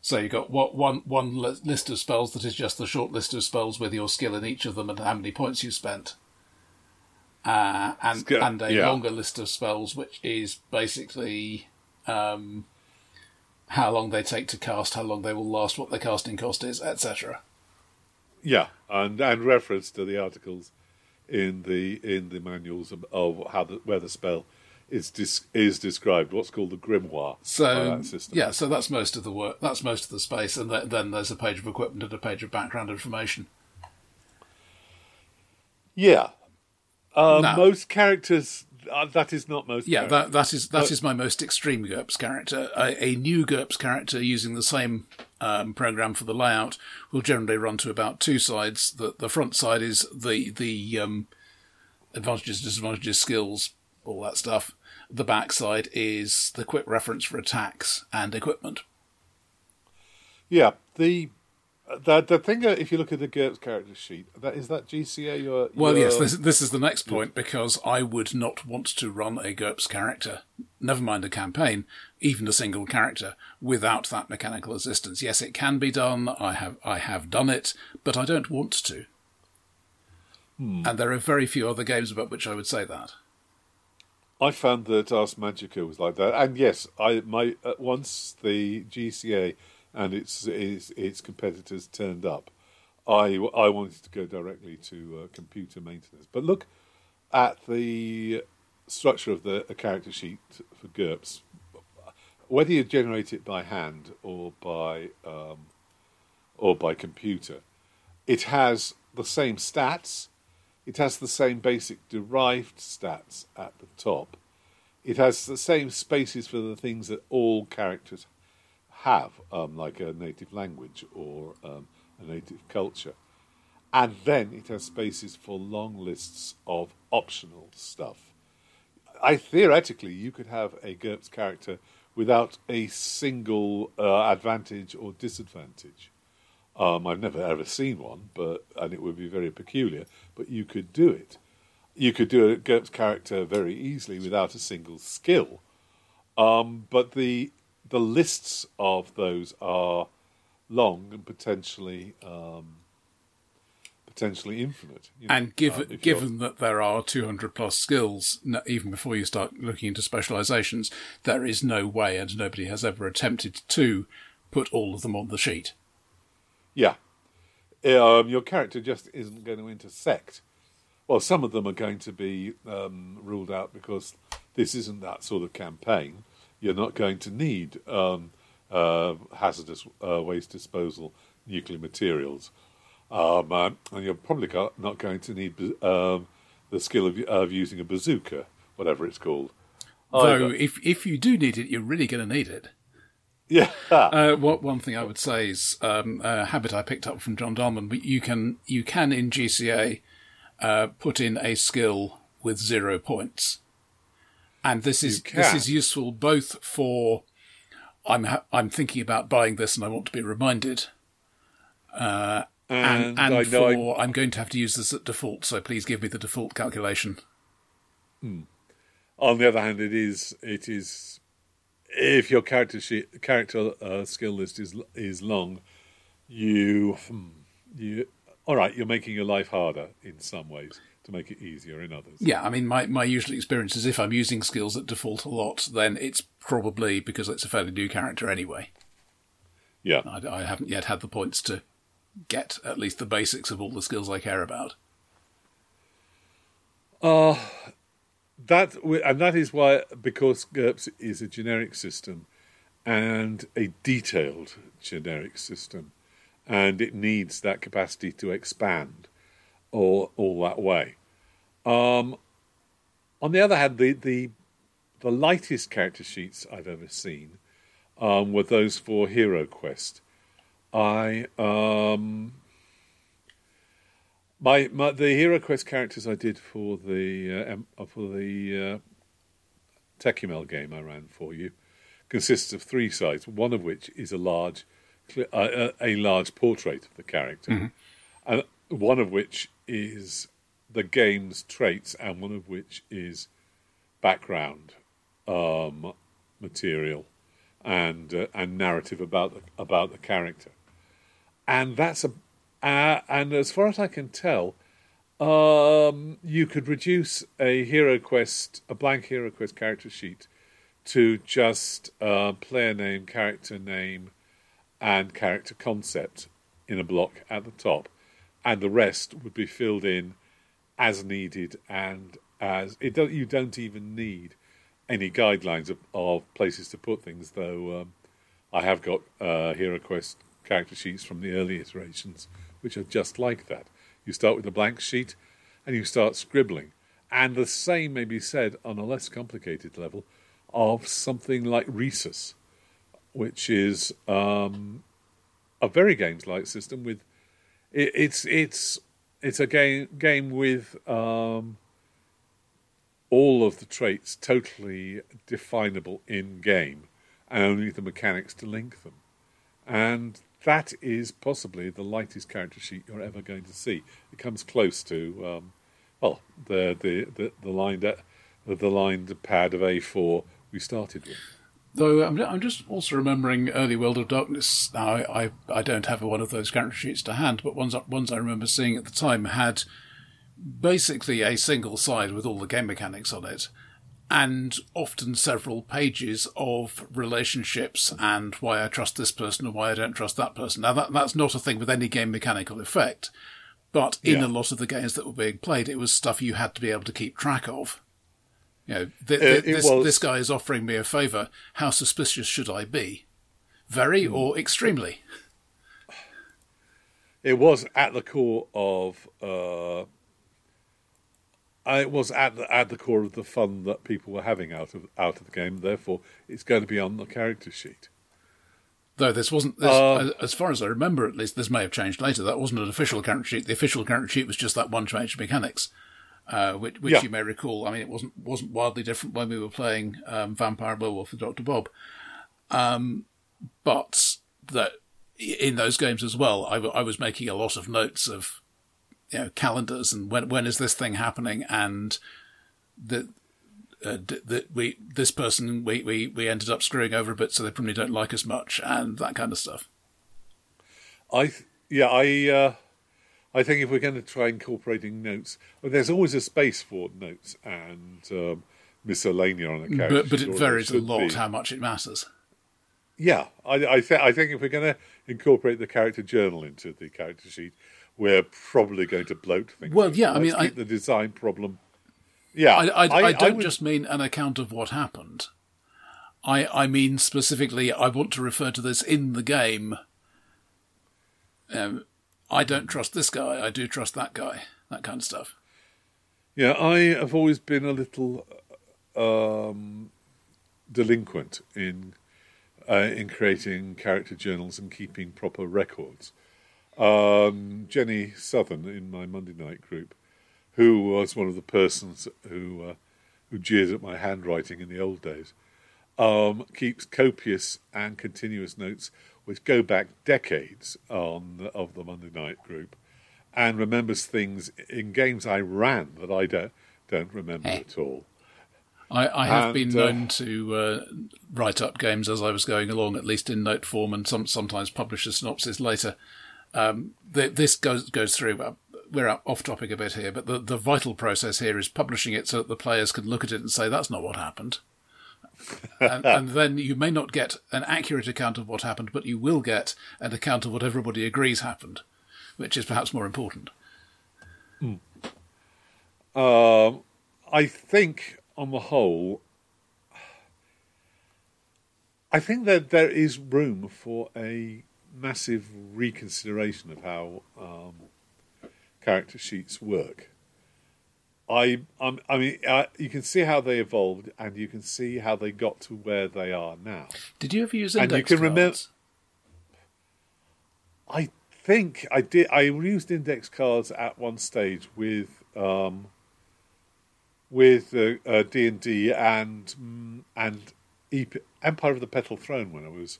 So you've got what, one one list of spells that is just the short list of spells with your skill in each of them and how many points you spent, uh, and and a yeah. longer list of spells which is basically um, how long they take to cast, how long they will last, what their casting cost is, etc. Yeah, and and reference to the articles in the in the manuals of, of how the where the spell is dis, is described. What's called the grimoire. So yeah, so that's most of the work. That's most of the space, and th- then there's a page of equipment and a page of background information. yeah. Uh, Now- most characters. Uh, that is not most. Yeah, characters. that that is that is my most extreme GURPS character. A, a new GURPS character using the same um, program for the layout will generally run to about two sides. The the front side is the the um, advantages, disadvantages, skills, all that stuff. The back side is the quick reference for attacks and equipment. Yeah, the the the thing, uh, if you look at the GURPS character sheet, that is that GCA. Your, Well, your- yes, this, this is the next point because I would not want to run a GURPS character, never mind a campaign, even a single character, without that mechanical assistance. Yes, it can be done. I have I have done it, but I don't want to. And there are very few other games about which I would say that. I found that Ars Magica was like that, and yes, I my uh, once the GCA and its its, its competitors turned up, I I wanted to go directly to uh, computer maintenance. But look at the structure of the character sheet for GURPS. Whether you generate it by hand or by um, or by computer, it has the same stats. It has the same basic derived stats at the top. It has the same spaces for the things that all characters have, um, like a native language or um, a native culture. And then it has spaces for long lists of optional stuff. I theoretically, you could have a GURPS character without a single uh, advantage or disadvantage. Um, I've never ever seen one, but and it would be very peculiar. But you could do it. You could do a GURPS character very easily without a single skill. Um, but the the lists of those are long and potentially um, potentially infinite. you know, And given um, given that there are 200 plus skills, even before you start looking into specializations, there is no way, and nobody has ever attempted to put all of them on the sheet. Yeah. Um, your character just isn't going to intersect. Well, some of them are going to be um, ruled out because this isn't that sort of campaign. You're not going to need um, uh, hazardous uh, waste disposal nuclear materials. Um, uh, and you're probably not going to need um, the skill of, of using a bazooka, whatever it's called. Though, Either. if if you do need it, you're really going to need it. Yeah. Uh, what one thing I would say is um, a habit I picked up from John Dallman. but You can you can in GCA uh, put in a skill with zero points, and this is this is useful both for I'm ha- I'm thinking about buying this and I want to be reminded, uh, and, and, I- for I'm going to have to use this at default. So please give me the default calculation. On the other hand, it is it is if your character sheet, character uh, skill list is is long, you hmm, you all right. You're making your life harder in some ways to make it easier in others. Yeah, I mean, my, my usual experience is if I'm using skills that default a lot, then it's probably because it's a fairly new character anyway. Yeah, I, I haven't yet had the points to get at least the basics of all the skills I care about. Uh, that and that is why because GURPS is a generic system and a detailed generic system, and it needs that capacity to expand all all that way. Um, on the other hand, the the the lightest character sheets I've ever seen um, were those for Hero Quest. I um, my, my the Hero Quest characters I did for the uh, uh, for the uh, game I ran for you consists of three sides. One of which is a large uh, a, a large portrait of the character, and one of which is the game's traits, and one of which is background um, material and uh, and narrative about the, about the character, and that's a uh, and as far as I can tell, um, you could reduce a Hero Quest a blank Hero Quest character sheet to just uh, player name, character name, and character concept in a block at the top, and the rest would be filled in as needed and as it don't you don't even need any guidelines of, of places to put things though um, I have got uh, Hero Quest character sheets from the early iterations which are just like that. You start with a blank sheet and you start scribbling. And the same may be said on a less complicated level of something like Risus which is um, a very games-like system with it, it's it's it's a game game with um, all of the traits totally definable in game, and only the mechanics to link them. And that is possibly the lightest character sheet you're ever going to see. It comes close to, um, well, the the the, the lined the lined pad of A4 we started with. Though I'm, I'm just also remembering early World of Darkness. Now I, I, I don't have one of those character sheets to hand, but ones ones I remember seeing at the time had basically a single side with all the game mechanics on it, and often several pages of relationships and why I trust this person and why I don't trust that person. Now that that's not a thing with any game mechanical effect, but in Yeah. a lot of the games that were being played, it was stuff you had to be able to keep track of. You know, th- Uh, th- this, was- this guy is offering me a favour. How suspicious should I be? Very Hmm. or extremely? It was at the core of. Uh, it was at the, at the core of the fun that people were having out of out of the game. Therefore, it's going to be on the character sheet. Though this wasn't, this, Uh, as- as far as I remember, at least this may have changed later. That wasn't an official character sheet. The official character sheet was just that one change of mechanics, uh, which, which Yeah. you may recall. I mean, it wasn't wasn't wildly different when we were playing um, Vampire Werewolf with Doctor Bob, um, but that in those games as well, I, w- I was making a lot of notes of you know calendars and when when is this thing happening and that uh, d- that we this person we, we we ended up screwing over a bit, so they probably don't like us much, and that kind of stuff. I yeah I uh, I think if we're going to try incorporating notes, well, there's always a space for notes and um, miscellanea on a character. But but it varies a lot be. how much it matters. Yeah, I, I, th- I think if we're going to incorporate the character journal into the character sheet, we're probably going to bloat things. Well, yeah, I mean, I- the design problem. Yeah, I, I, I, don't would- just mean an account of what happened. I I mean specifically, I want to refer to this in the game. Um, I don't trust this guy. I do trust that guy. That kind of stuff. Yeah, I have always been a little um, delinquent in uh, in creating character journals and keeping proper records. Um, Jenny Southern in my Monday night group, who was one of the persons who uh, who jeered at my handwriting in the old days, um, keeps copious and continuous notes which go back decades on of the Monday night group, and remembers things in games I ran that I don't don't remember at all. I, I have And, been uh, known to uh, write up games as I was going along, at least in note form, and some, sometimes publish a synopsis later. Um, th this goes goes through. Uh, we're off topic a bit here, but the, the vital process here is publishing it so that the players can look at it and say that's not what happened. And, and then you may not get an accurate account of what happened, but you will get an account of what everybody agrees happened, which is perhaps more important. Um, I think, on the whole, I think that there is room for a massive reconsideration of how um, character sheets work. I, I'm, I mean, uh, you can see how they evolved, and you can see how they got to where they are now. Did you ever use And you index can cards? I think I did. I used index cards at one stage with um, with D and D and mm, and EP- Empire of the Petal Throne when I was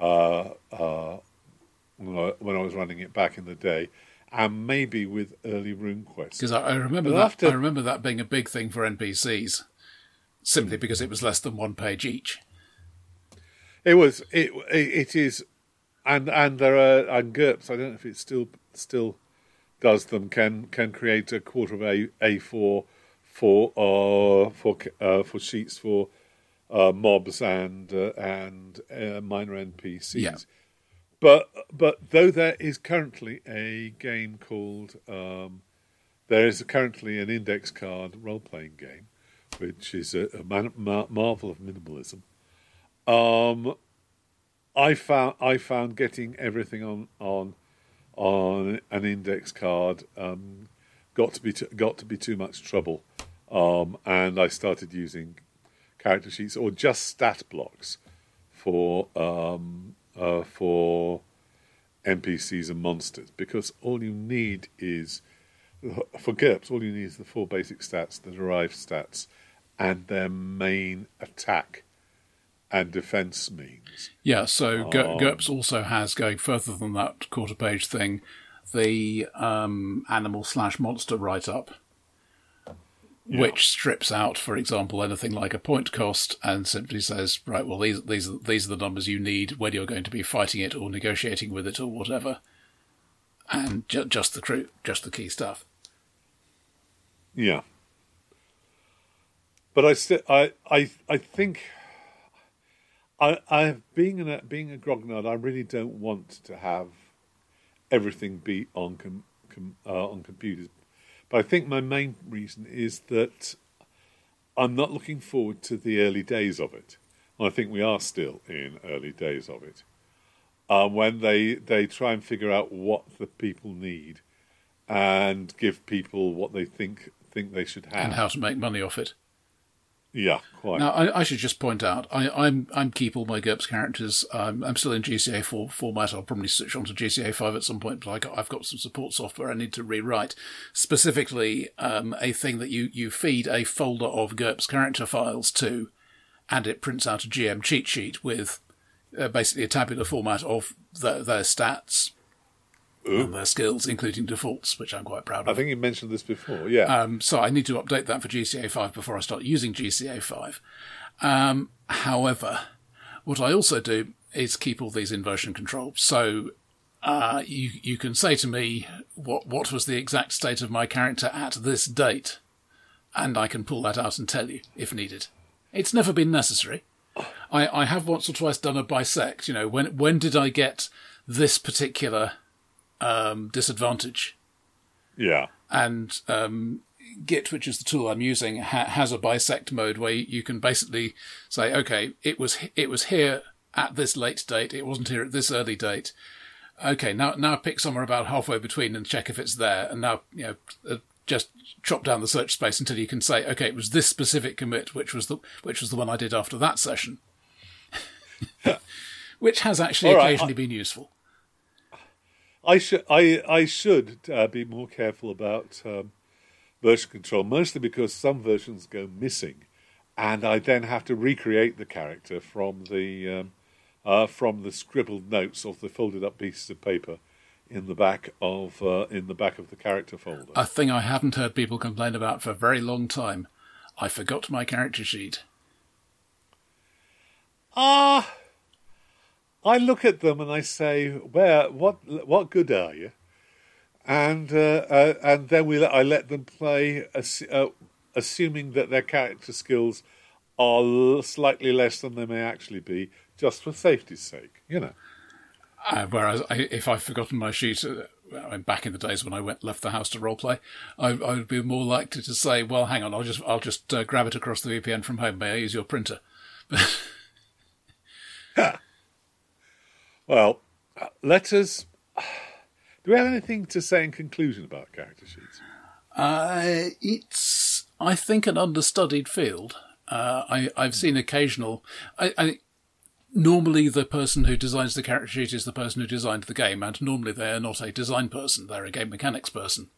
uh, uh, when, I, when I was running it back in the day, and maybe with early RuneQuest. Because I, I remember But that. after- I remember that being a big thing for NPCs, simply because it was less than one page each. It was it it, it is, and and there are and GURPS. I don't know if it still still does them. Can can create a quarter of a a four for uh for uh, for sheets for uh, mobs and uh, and uh, minor NPCs. Yeah. But but though there is currently a game called um, there is currently an index card role playing game, which is a, a man, mar- marvel of minimalism. Um, I found I found getting everything on on on an index card um, got to be t- got to be too much trouble, um, and I started using character sheets or just stat blocks for um, uh, for NPCs and monsters because all you need is for GURPS all you need is the four basic stats, the derived stats, and their main attack and defense means. Yeah, so G- GURPS also has, going further than that quarter page thing, the um, animal slash monster write up, Yeah. which strips out, for example, anything like a point cost and simply says, right, well, these, these, are- these are the numbers you need when you're going to be fighting it or negotiating with it or whatever. And ju- just the crew, just the key stuff. Yeah. But I still, I, I, I think, I, I, being a being a grognard, I really don't want to have everything be on com, com, uh, on computers. But I think my main reason is that I'm not looking forward to the early days of it. I think we are still in early days of it. Um, when they they try and figure out what the people need and give people what they think think they should have. and how to make money off it. Yeah, quite. Now, I, I should just point out, I, I'm I'm keep all my GURPS characters. Um, I'm still in GCA 4 format. I'll probably switch on to GCA 5 at some point, but I got, I've got some support software I need to rewrite. Specifically, um, a thing that you, you feed a folder of GURPS character files to, and it prints out a GM cheat sheet with uh, basically a tabular format of the, their stats and their skills, including defaults, which I'm quite proud of. I think you mentioned this before. Yeah. Um, so I need to update that for GCA 5 before I start using GCA 5. Um, however, what I also do is keep all these inversion controls. So uh, you you can say to me what what was the exact state of my character at this date, and I can pull that out and tell you if needed. It's never been necessary. I, I have once or twice done a bisect. You know, when when did I get this particular um, disadvantage? yeah. and um, Git, which is the tool I'm using, ha- has a bisect mode where you can basically say, okay, it was it was here at this late date, it wasn't here at this early date. Okay, now now pick somewhere about halfway between and check if it's there, and now you know uh, just chop down the search space until you can say, okay, it was this specific commit, which was the which was the one I did after that session, which has actually right, occasionally been useful. I should I I should uh, be more careful about um, version control, mostly because some versions go missing, and I then have to recreate the character from the um, uh, from the scribbled notes of the folded up pieces of paper in the back of uh, in the back of the character folder. A thing I haven't heard people complain about for a very long time. I forgot my character sheet. Ah, I look at them and I say, "Where? What? What good are you?" And uh, uh, and then we let, I let them play, uh, assuming that their character skills are l- slightly less than they may actually be, just for safety's sake. You know. Uh, whereas I, if I've forgotten my sheet, uh, back in the days when I went left the house to roleplay, I, I would be more likely to say, "Well, hang on, I'll just I'll just uh, grab it across the VPN from home. May I use your printer?" Well, uh, let us. Do we have anything to say in conclusion about character sheets? Uh, it's, I think, an understudied field. Uh, I, I've seen occasional. I, I normally the person who designs the character sheet is the person who designed the game, and normally they are not a design person; they're a game mechanics person.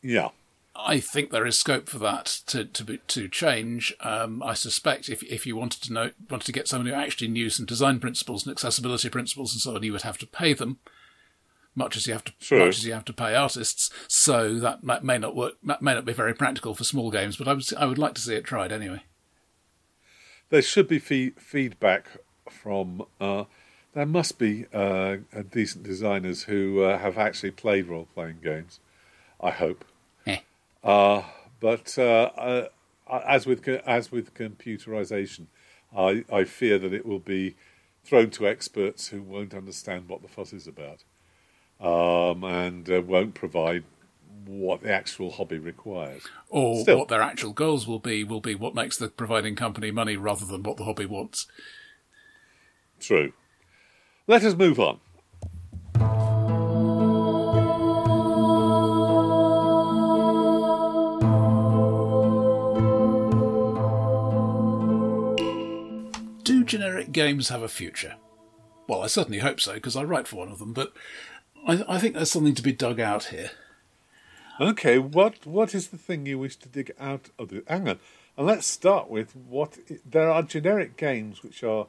Yeah. I think there is scope for that to to be, to change. Um, I suspect if if you wanted to know wanted to get someone who actually knew some design principles and accessibility principles and so on, you would have to pay them, much as you have to True. much as you have to pay artists. So that may, may not work. That may not be very practical for small games, but I would I would like to see it tried anyway. there should be fee- feedback from. Uh, there must be uh, decent designers who uh, have actually played role playing games. I hope. Uh, but uh, uh, as with as with computerization, I, I fear that it will be thrown to experts who won't understand what the fuss is about, um, and uh, won't provide what the actual hobby requires. Or Still. what their actual goals will be will be what makes the providing company money rather than what the hobby wants. True. Let us move on. Generic games have a future? Well, I certainly hope so, because I write for one of them, but I, I think there's something to be dug out here. Okay, what what is the thing you wish to dig out of the? Hang on, And let's start with what there are generic games which are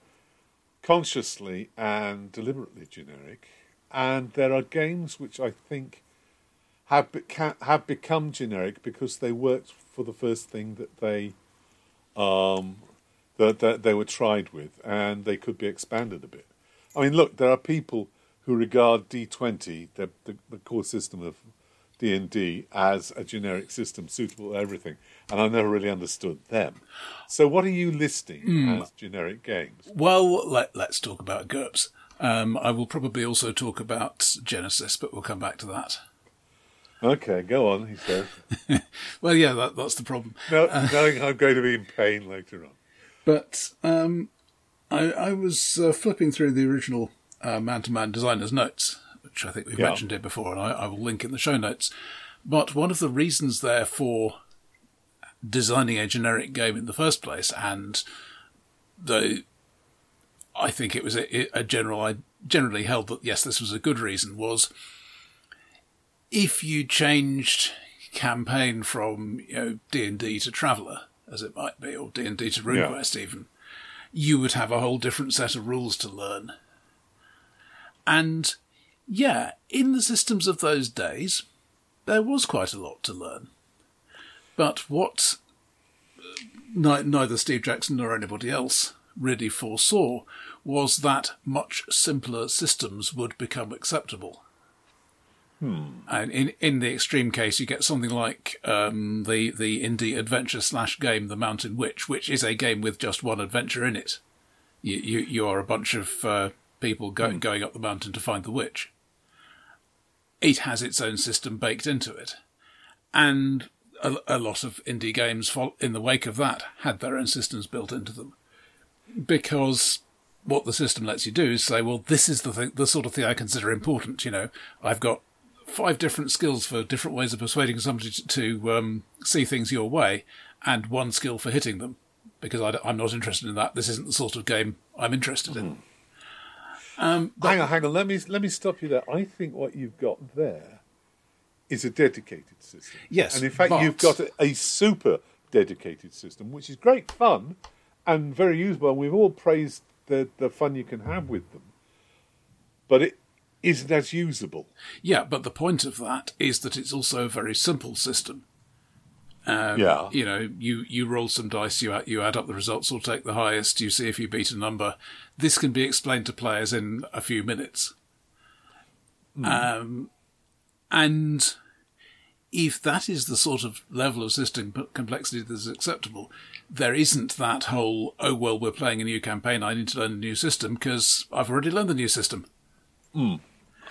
consciously and deliberately generic, and there are games which I think have beca- have become generic because they worked for the first thing that they um, that, that they were tried with, and they could be expanded a bit. I mean, look, there are people who regard D20, the, the, the core system of D and D, as a generic system suitable to everything, and I never really understood them. So, what are you listing Hmm. as generic games? Well, let, let's talk about GURPS. Um, I will probably also talk about Genesys, but we'll come back to that. Okay, go on. He says, Well, yeah, that, that's the problem. no, knowing I'm going to be in pain later on. But um, I, I was uh, flipping through the original uh, man-to-man designer's notes, which I think we've Yeah. mentioned here before, and I, I will link in the show notes. But one of the reasons there for designing a generic game in the first place, and the I think it was a, a general, I generally held that yes, this was a good reason, was if you changed campaign from you know D and D to Traveller, as it might be, or D and D to RuneQuest even, you would have a whole different set of rules to learn. And yeah, in the systems of those days, there was quite a lot to learn. But what uh, neither Steve Jackson nor anybody else really foresaw was that much simpler systems would become acceptable. And in, in the extreme case, you get something like um, the the indie adventure slash game, The Mountain Witch, which is a game with just one adventure in it. You you, you are a bunch of uh, people going going up the mountain to find the witch. It has its own system baked into it, and a, a lot of indie games in the wake of that had their own systems built into them, because what the system lets you do is say, well, this is the thing, the sort of thing I consider important. You know, I've got five different skills for different ways of persuading somebody to, to um, see things your way, and one skill for hitting them. Because I, am not interested in that. This isn't the sort of game I'm interested in. hang on, hang on. Let me let me stop you there. I think what you've got there is a dedicated system. Yes, and in fact, but- you've got a, a super dedicated system, which is great fun and very usable. And we've all praised the the fun you can have with them, but it isn't as usable. Yeah, but the point of that is that it's also a very simple system. Um, Yeah. You know, you, you roll some dice, you add, you add up the results or take the highest, you see if you beat a number. This can be explained to players in a few minutes. Um, and if that is the sort of level of system complexity that is acceptable, there isn't that whole, oh, well, we're playing a new campaign, I need to learn a new system because I've already learned the new system.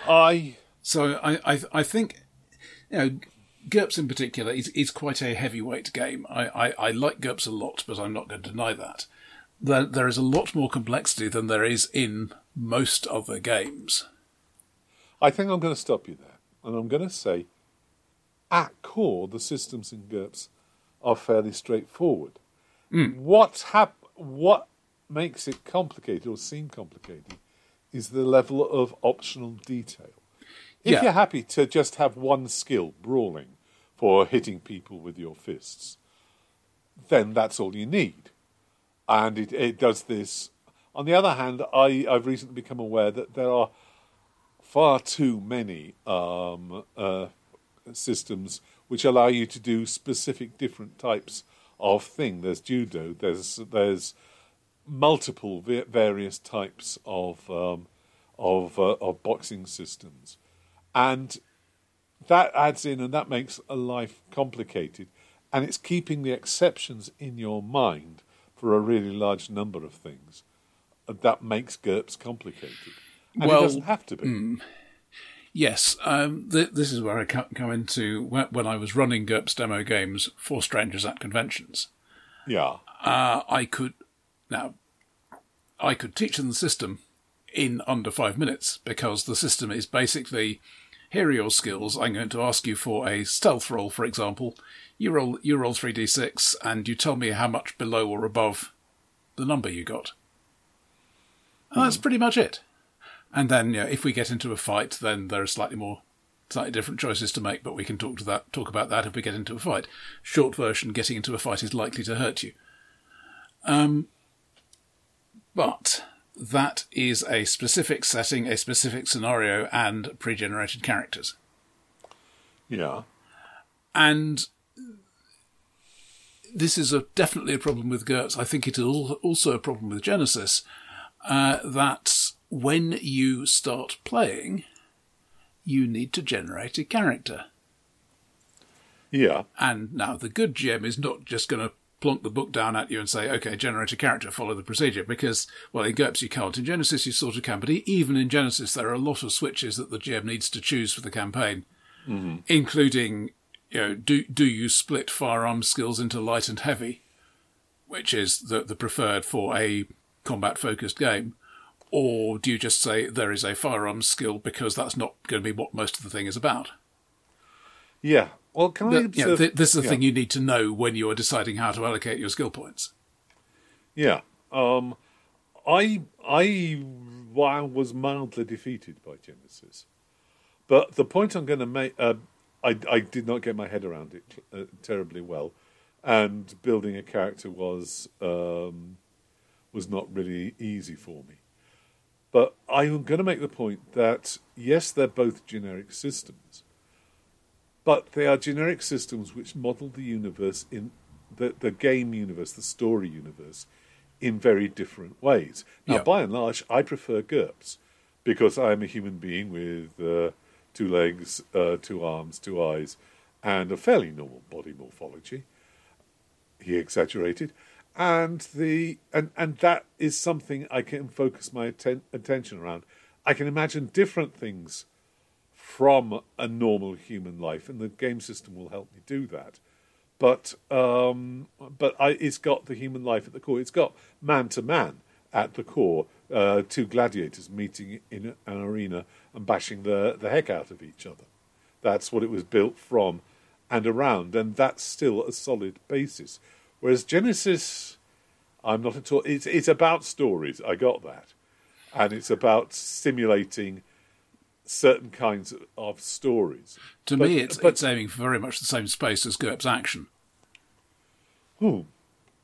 I So I, I, I think, you know, GURPS in particular is, is quite a heavyweight game. I, I, I like GURPS a lot, but I'm not going to deny that. There, there is a lot more complexity than there is in most other games. I think I'm going to stop you there, and I'm going to say, at core, the systems in GURPS are fairly straightforward. Hmm. What hap- What makes it complicated or seem complicated is the level of optional detail. If Yeah. you're happy to just have one skill, brawling, for hitting people with your fists, then that's all you need. And it, it does this. On the other hand, I, I've recently become aware that there are far too many um, uh, systems which allow you to do specific different types of thing. There's judo. There's there's multiple va- various types of um, of uh, of boxing systems, and that adds in and that makes a life complicated, and it's keeping the exceptions in your mind for a really large number of things. That makes GURPS complicated, and Well, it doesn't have to be. Yes, um, th- this is where I co- come into when, when I was running GURPS demo games for strangers at conventions. Yeah. uh, I could now I could teach them the system in under five minutes because the system is basically here are your skills. I'm going to ask you for a stealth roll, for example. You roll you roll three d six and you tell me how much below or above the number you got. And that's pretty much it. And then you know, if we get into a fight, then there are slightly more slightly different choices to make, but we can talk to that talk about that if we get into a fight. Short version: getting into a fight is likely to hurt you. Um, but that is a specific setting, a specific scenario, and pre-generated characters. Yeah. And this is a, definitely a problem with GURPS. I think it is also a problem with Genesys Uh, that when you start playing, you need to generate a character. Yeah. And now the good GM is not just going to plonk the book down at you and say, okay, generate a character, follow the procedure. Because, well, in GURPS you can't. In Genesys you sort of can. But even in Genesys there are a lot of switches that the GM needs to choose for the campaign, mm-hmm. including, you know, do, do you split firearm skills into light and heavy, which is the, the preferred for a combat focused game? Or do you just say there is a firearms skill because that's not going to be what most of the thing is about? Yeah. Well, can I? The, yeah, th- this is the yeah. thing you need to know when you are deciding how to allocate your skill points. Yeah. Um, I I was mildly defeated by Genesys, but the point I'm going to make, uh, I I did not get my head around it uh, terribly well, and building a character was um, was not really easy for me. But I'm going to make the point that yes, they're both generic systems, but they are generic systems which model the universe in the, the game universe, the story universe, in very different ways. Now, yeah. by and large, I prefer GURPS because I am a human being with uh, two legs, uh, two arms, two eyes, and a fairly normal body morphology. He exaggerated and the and and that is something I can focus my atten- attention around. I can imagine different things from a normal human life, and the game system will help me do that. But um, but I, it's got the human life at the core. It's got man to man at the core. Uh, two gladiators meeting in an arena and bashing the the heck out of each other. That's what it was built from and around, and that's still a solid basis. Whereas Genesys, I'm not at all. It's it's about stories. I got that, and it's about simulating certain kinds of stories. To but, me, it's, but, it's aiming for very much the same space as GURPS Action. Hmm,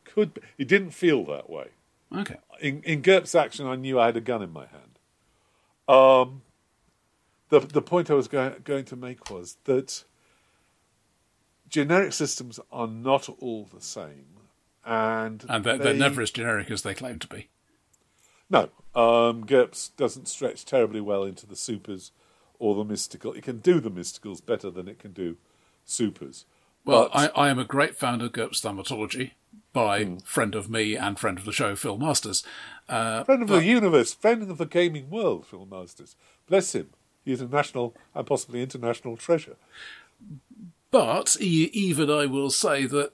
could be. it didn't feel that way. Okay. In in GURPS Action, I knew I had a gun in my hand. Um, the the point I was going going to make was that generic systems are not all the same, and and they're, they, are never as generic as they claim to be. No, um, GURPS doesn't stretch terribly well into the supers or the mystical. It can do the mysticals better than it can do supers. Well, but, I, I, am a great fan of GURPS Thaumaturgy by mm. friend of me and friend of the show, Phil Masters. Uh, friend of but, the universe, friend of the gaming world, Phil Masters. Bless him. He is a national and possibly international treasure. But even I will say that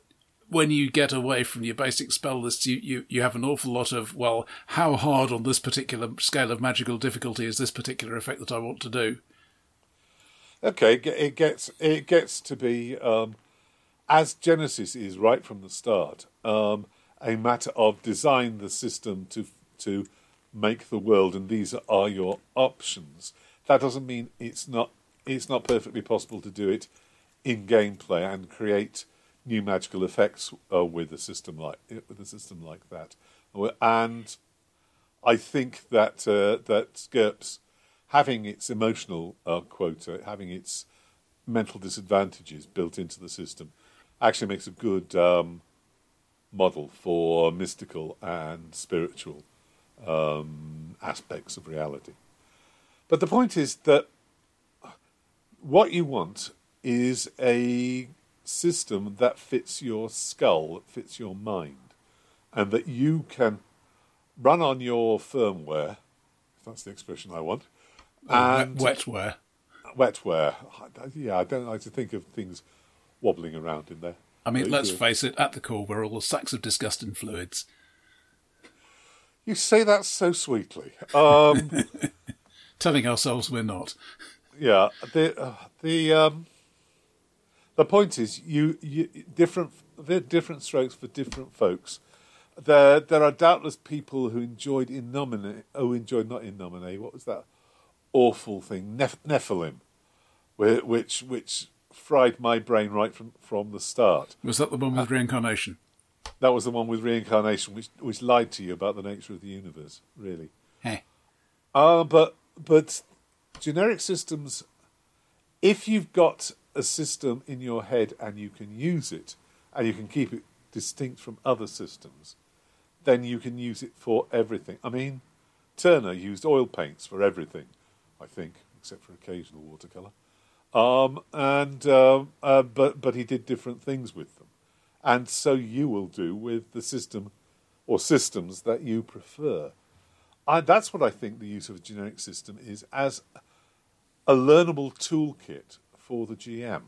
when you get away from your basic spell lists, you, you, you have an awful lot of, well, how hard on this particular scale of magical difficulty is this particular effect that I want to do? Okay, it gets it gets to be um, as Genesys is right from the start um, a matter of design the system to to make the world, and these are your options. That doesn't mean it's not it's not perfectly possible to do it in gameplay and create new magical effects uh, with a system like with a system like that. And I think that uh, that GURPS having its emotional uh, quota, having its mental disadvantages built into the system, actually makes a good um, model for mystical and spiritual um, aspects of reality. But the point is that what you want is a system that fits your skull, that fits your mind, and that you can run on your firmware, if that's the expression I want, and wetware. Wetware. Yeah, I don't like to think of things wobbling around in there. I mean, let's face it, at the core, we're all sacks of disgusting fluids. You say that so sweetly. Um, Telling ourselves we're not. Yeah, the uh, the um, the point is, you, you different different strokes for different folks. There there are doubtless people who enjoyed in nomine, oh, enjoyed not in nomine. What was that awful thing? Neph- Nephilim. which which fried my brain right from from the start. Was that the one with reincarnation? That was the one with reincarnation, which which lied to you about the nature of the universe. Really. Hey. Uh, but but generic systems, if you've got a system in your head and you can use it, and you can keep it distinct from other systems, then you can use it for everything. I mean, Turner used oil paints for everything, I think, except for occasional watercolor. Um, and um, uh, but but he did different things with them, and so you will do with the system or systems that you prefer. I, that's what I think the use of a generic system is as a learnable toolkit for the GM.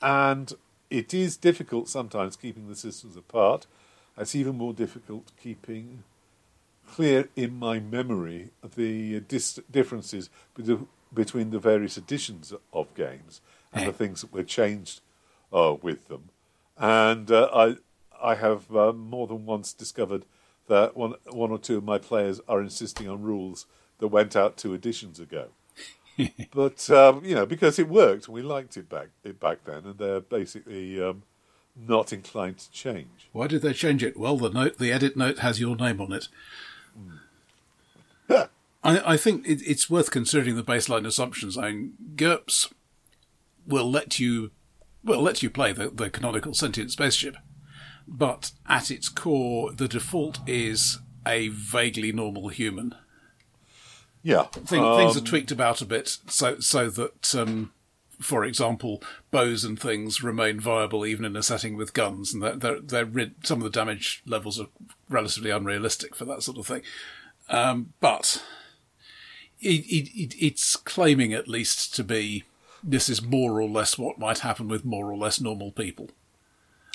And it is difficult sometimes keeping the systems apart. It's even more difficult keeping clear in my memory the dis- differences be- between the various editions of games and the things that were changed uh, with them. And uh, I, I have uh, more than once discovered that one, one or two of my players are insisting on rules that went out two editions ago. but um, you know, because it worked, we liked it back it back then, and they're basically um, not inclined to change. Why did they change it? Well, the note, the edit note has your name on it. Yeah. I, I think it, it's worth considering the baseline assumptions. I mean, GURPS will let you, well, let you play the, the canonical sentient spaceship, but at its core, the default is a vaguely normal human. Yeah, Thing, things are tweaked about a bit so so that, um, for example, bows and things remain viable even in a setting with guns, and they're, they're, they're rid- some of the damage levels are relatively unrealistic for that sort of thing. Um, but it, it, it's claiming at least to be this is more or less what might happen with more or less normal people.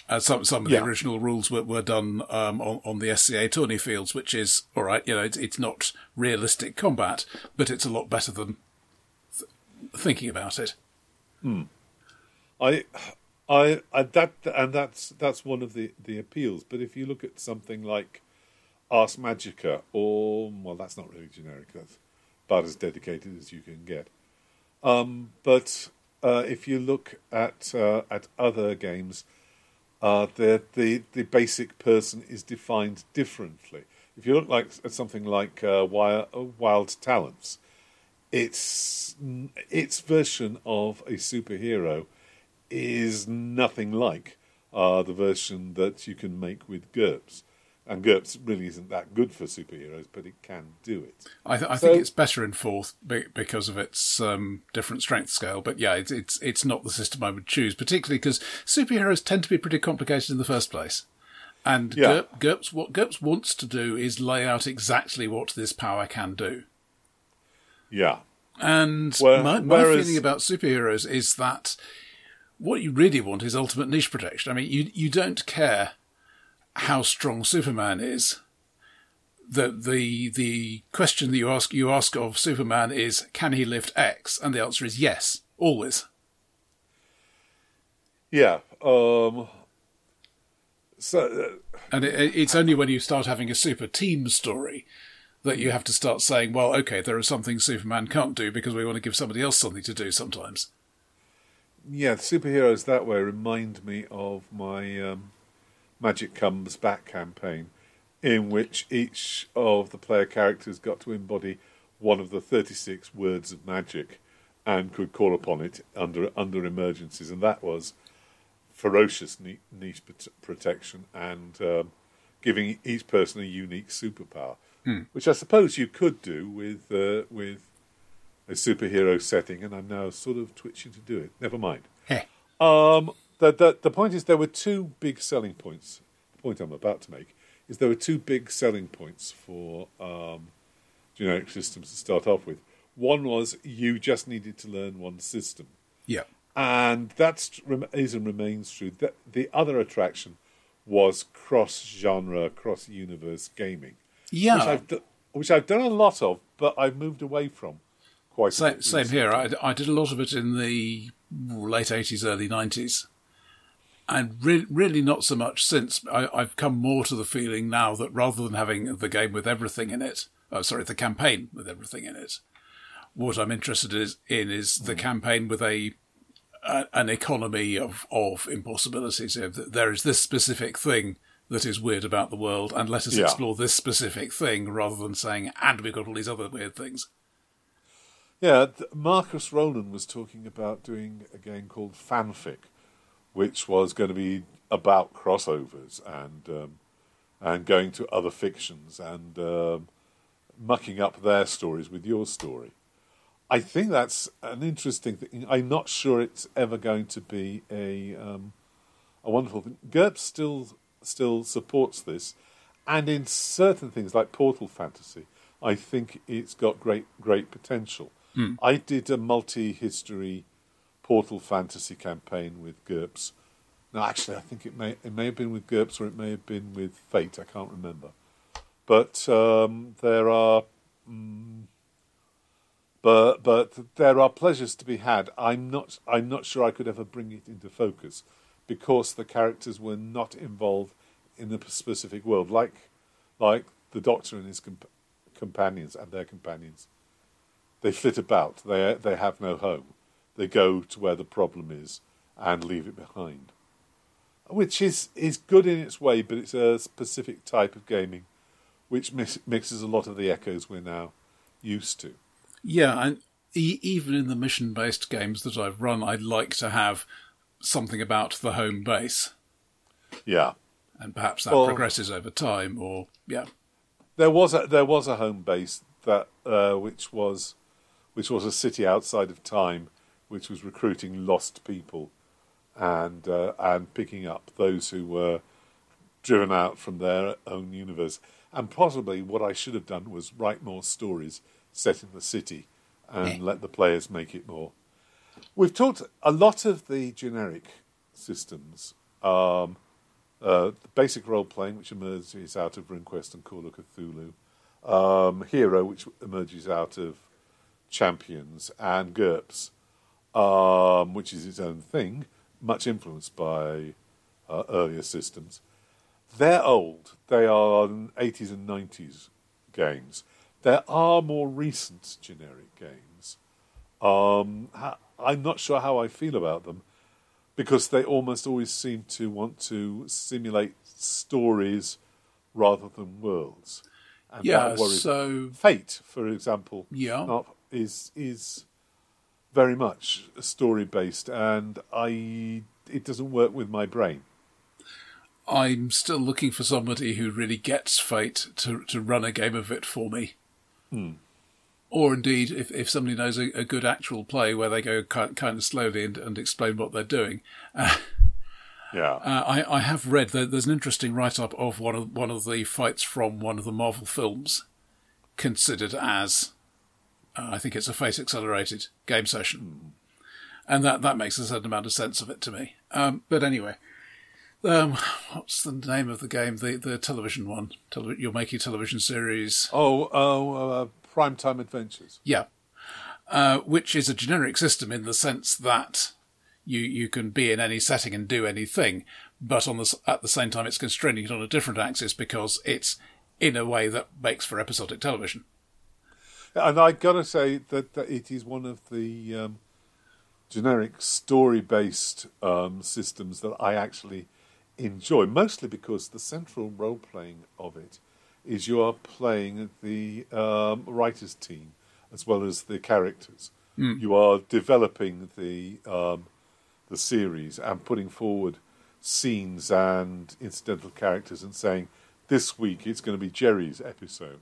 Uh, some some of Yeah. the original rules were, were done um, on, on the SCA tourney fields, which is all right. You know, it's, it's not realistic combat, but it's a lot better than th- thinking about it. I, I, I, that, and that's that's one of the the appeals. But if you look at something like Ars Magica, or well, that's not really generic. That's about as dedicated as you can get. Um, but uh, if you look at uh, at other games, uh, the the the basic person is defined differently. If you look like at something like uh, Wild, Wild Talents, its its version of a superhero is nothing like uh, the version that you can make with GURPS. And GURPS really isn't that good for superheroes, but it can do it. I, th- I So- think it's better in fourth because of its um, different strength scale. But yeah, it's, it's it's not the system I would choose, particularly because superheroes tend to be pretty complicated in the first place. And Yeah. GURP, GURPS, what GURPS wants to do is lay out exactly what this power can do. Yeah. And Where- my, my whereas- feeling about superheroes is that what you really want is ultimate niche protection. I mean, you you don't care how strong Superman is. The the the question that you ask you ask of Superman is can he lift X, and the answer is yes, always. Yeah. Um, so, uh, And it, it's only when you start having a super team story that you have to start saying, well, okay, there are some things Superman can't do because we want to give somebody else something to do sometimes. yeah, superheroes that way remind me of my um, Magic Comes Back campaign, in which each of the player characters got to embody one of the 36 words of magic and could call upon it under under emergencies, and that was ferocious niche protection and um, giving each person a unique superpower, which I suppose you could do with uh, with a superhero setting, and I'm now sort of twitching to do it. Never mind. Um, the, the the point is there were two big selling points. The point I'm about to make is there were two big selling points for um, generic systems to start off with. One was you just needed to learn one system, Yeah. and that's is and remains true. The, the other attraction was cross genre, cross universe gaming, Yeah. which I've do- which I've done a lot of, but I've moved away from quite. a Same, bit same here. I, I did a lot of it in the late 80s, early 90s. And re- really not so much since. I, I've come more to the feeling now that rather than having the game with everything in it, oh, sorry, the campaign with everything in it, what I'm interested is, in is the mm. campaign with a, a an economy of of impossibilities. There is this specific thing that is weird about the world, and let us Yeah. explore this specific thing rather than saying, and we've got all these other weird things. Yeah, Marcus Rowland was talking about doing a game called Fanfic, which was going to be about crossovers and um, and going to other fictions and um, mucking up their stories with your story. I think that's an interesting thing. I'm not sure it's ever going to be a um, a wonderful thing. GURPS still still supports this, and in certain things like Portal Fantasy, I think it's got great great potential. I did a multi-history Portal Fantasy campaign with GURPS. No, actually, I think it may it may have been with GURPS or it may have been with Fate. I can't remember. But um, there are mm, but but there are pleasures to be had. I'm not I'm not sure I could ever bring it into focus because the characters were not involved in the specific world, like like the Doctor and his comp- companions and their companions. They flit about. They they have no home. They go to where the problem is and leave it behind, which is is good in its way, but it's a specific type of gaming, which mix, mixes a lot of the echoes we're now used to. Yeah, and e- even in the mission-based games that I've run, I'd like to have something about the home base, Yeah. and perhaps that Well- progresses over time. Or yeah, There was a there was a home base that uh, which was which was a city outside of time, which was recruiting lost people, and uh, and picking up those who were driven out from their own universe. And possibly what I should have done was write more stories set in the city, and let the players make it more. We've talked a lot of the generic systems. Um, uh, the basic role playing, which emerges out of RuneQuest and Call of Cthulhu, um, Hero, which emerges out of Champions, and GURPS, um, which is its own thing, much influenced by uh, earlier systems. They're old. They are 80s and 90s games. There are more recent generic games. Um, I'm not sure how I feel about them because they almost always seem to want to simulate stories rather than worlds. And yeah. So Fate, for example, Yeah. not- is is very much story based, and I it doesn't work with my brain. I'm still looking for somebody who really gets Fate to to run a game of it for me. Or indeed, if, if somebody knows a, a good actual play where they go kind, kind of slowly and, and explain what they're doing. Uh, Yeah, uh, I, I have read that there's an interesting write up of one of one of the fights from one of the Marvel films, considered as, uh, I think it's a Fate Accelerated game session, and that that makes a certain amount of sense of it to me. Um, but anyway, um, what's the name of the game? The the television one. Tele- you're making a television series. Oh, oh, uh, Primetime Adventures. Yeah. Uh, which is a generic system in the sense that you you can be in any setting and do anything, but on the at the same time it's constraining it on a different axis because it's in a way that makes for episodic television. And I've gotta say that, that it is one of the um, generic story-based um, systems that I actually enjoy, mostly because the central role-playing of it is you are playing the um, writers' team as well as the characters. You are developing the um, the series and putting forward scenes and incidental characters and saying, this week it's going to be Jerry's episode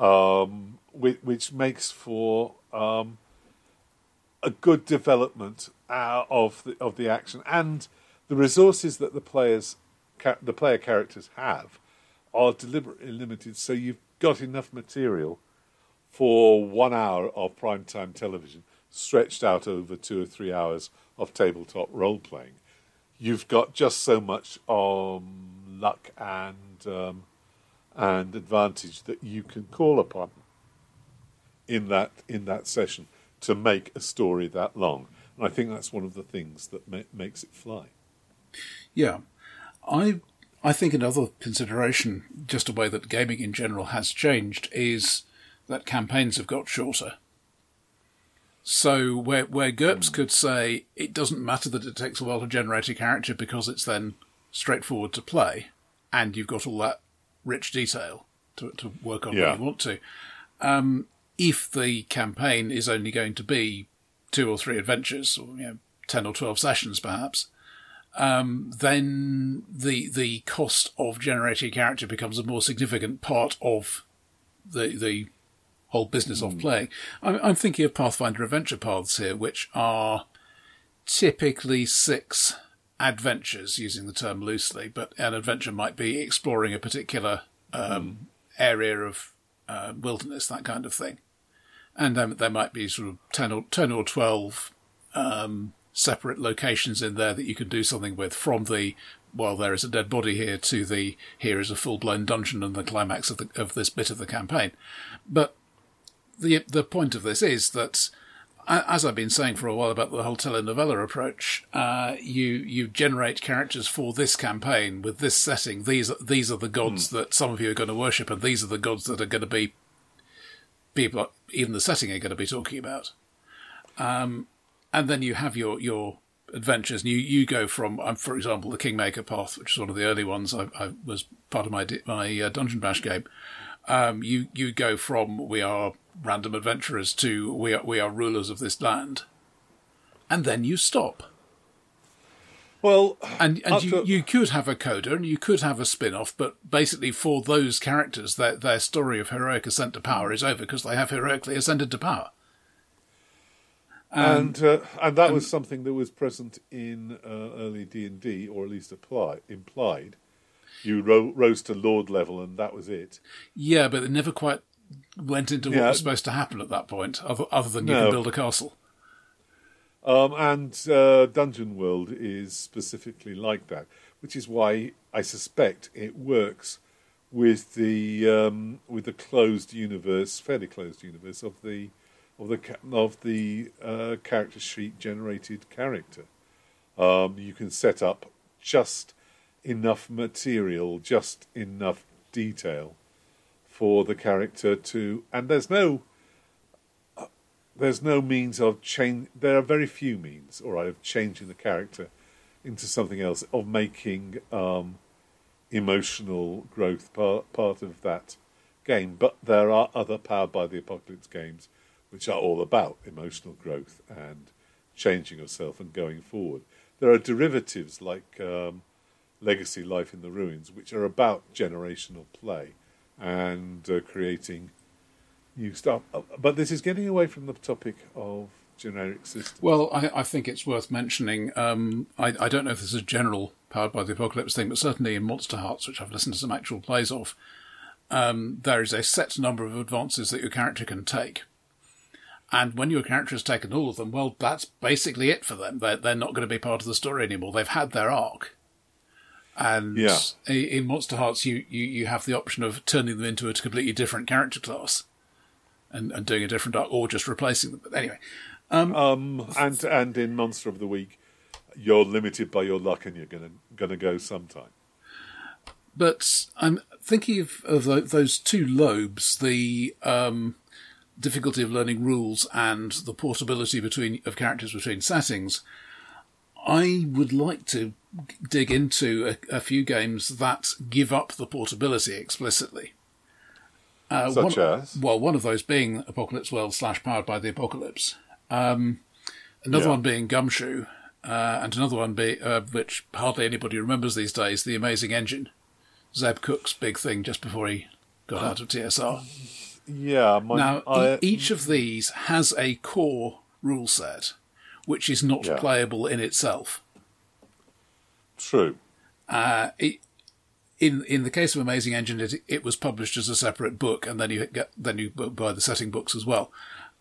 um, which, which makes for um, a good development uh, of the of the action and the resources that the players the player characters have are deliberately limited, so you've got enough material for one hour of prime time television stretched out over two or three hours of tabletop role playing. You've got just so much um, luck and um, and advantage that you can call upon in that in that session to make a story that long. And I think that's one of the things that ma- makes it fly. Yeah, I I think another consideration, just a way that gaming in general has changed, is that campaigns have got shorter. So where where GURPS mm. could say it doesn't matter that it takes a while to generate a character because it's then straightforward to play, and you've got all that rich detail to, to work on Yeah. when you want to. Um, if the campaign is only going to be two or three adventures, or you know, ten or twelve sessions, perhaps, um, then the the cost of generating a character becomes a more significant part of the the whole business of playing. I'm, I'm thinking of Pathfinder adventure paths here, which are typically six adventures, using the term loosely, but an adventure might be exploring a particular um, area of uh, wilderness, that kind of thing. And then there might be sort of 10 or, 10 or 12 um, separate locations in there that you can do something with from the, well, there is a dead body here to the, here is a full blown dungeon and the climax of, the, of this bit of the campaign. But the the point of this is that, as I've been saying for a while about the whole telenovela approach, uh, you you generate characters for this campaign with this setting. These are- these are the gods that some of you are going to worship, and these are the gods that are going to be people even the setting are going to be talking about. Um, and then you have your your adventures, and you, you go from, um, for example, the Kingmaker path, which is one of the early ones. I, I was part of my my uh, Dungeon Bash game um, you you go from we are random adventurers to we are we are rulers of this land, and then you stop. Well, And and you, to- you could have a coda and you could have a spin off, but basically for those characters, their their story of heroic ascent to power is over because they have heroically ascended to power. and uh, and that was something that was present in uh, early D and D, or at least apply, implied. You ro- rose to lord level, and that was it. Yeah, but it never quite went into what Yeah. was supposed to happen at that point, other, other than you No. can build a castle. Um, and uh, Dungeon World is specifically like that, which is why I suspect it works with the um, with the closed universe, fairly closed universe of the of the of the uh, character sheet generated character. Um, you can set up just enough material, just enough detail for the character to, and there's no there's no means of change. There are very few means, all right, of changing the character into something else, of making um, emotional growth part part of that game. But there are other Powered by the Apocalypse games which are all about emotional growth and changing yourself and going forward. There are derivatives like um, Legacy Life in the Ruins, which are about generational play and uh, creating new stuff. Uh, But this is getting away from the topic of generic systems. Well, I, I think it's worth mentioning. Um, I, I don't know if this is general powered by the apocalypse thing, but certainly in Monsterhearts, which I've listened to some actual plays of, um, there is a set number of advances that your character can take. And when your character has taken all of them, well, that's basically it for them. They're, they're not going to be part of the story anymore. They've had their arc. And Yeah. in Monsterhearts, you, you, you have the option of turning them into a completely different character class and, and doing a different arc, or just replacing them. But anyway, Um, and and in Monster of the Week, you're limited by your luck, and you're gonna gonna go sometime. But I'm thinking of, of tho- those two lobes, the um, difficulty of learning rules and the portability between of characters between settings. I would like to dig into a, a few games that give up the portability explicitly. Uh, Such one, as? well, one of those being Apocalypse World slash Powered by the Apocalypse. Um, another Yeah. one being Gumshoe, uh, and another one be, uh, which hardly anybody remembers these days, The Amazing Engine. Zeb Cook's big thing just before he got out of TSR. Yeah, my, Now, I, each of these has a core rule set, which is not Yeah. playable in itself. True. Uh, it, in in the case of Amazing Engine, it, it was published as a separate book, and then you get then you buy the setting books as well.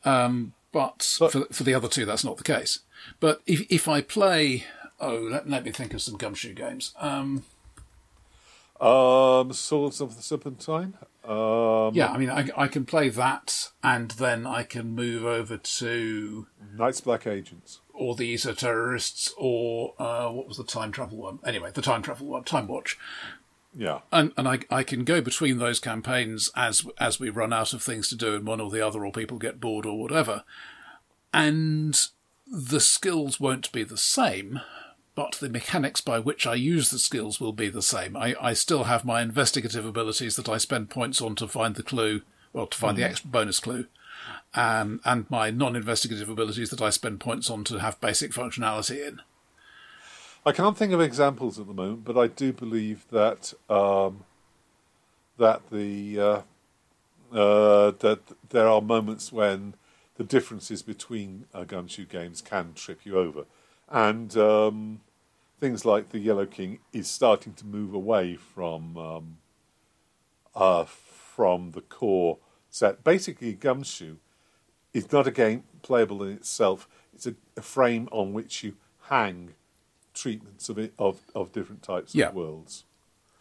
Um, but But- for for the other two, that's not the case. But if if I play, oh, let, let me think of some gumshoe games. Um, Um, Swords of the Serpentine. Um, yeah, I mean, I, I can play that, and then I can move over to Night's Black Agents. or the Esoterrorists, or uh, what was the time travel one? Anyway, the time travel one, TimeWatch. Yeah, and and I I can go between those campaigns as as we run out of things to do in one or the other, or people get bored or whatever. and the skills won't be the same, but the mechanics by which I use the skills will be the same. I, I still have my investigative abilities that I spend points on to find the clue, well, to find mm. the extra bonus clue, um, and my non-investigative abilities that I spend points on to have basic functionality in. I can't think of examples at the moment, but I do believe that um, that the uh, uh, that there are moments when the differences between uh, gumshoe games can trip you over, and um, things like the Yellow King is starting to move away from um, uh, from the core set. Basically, Gumshoe is not a game playable in itself. It's a, a frame on which you hang treatments of it, of of different types yeah. of worlds.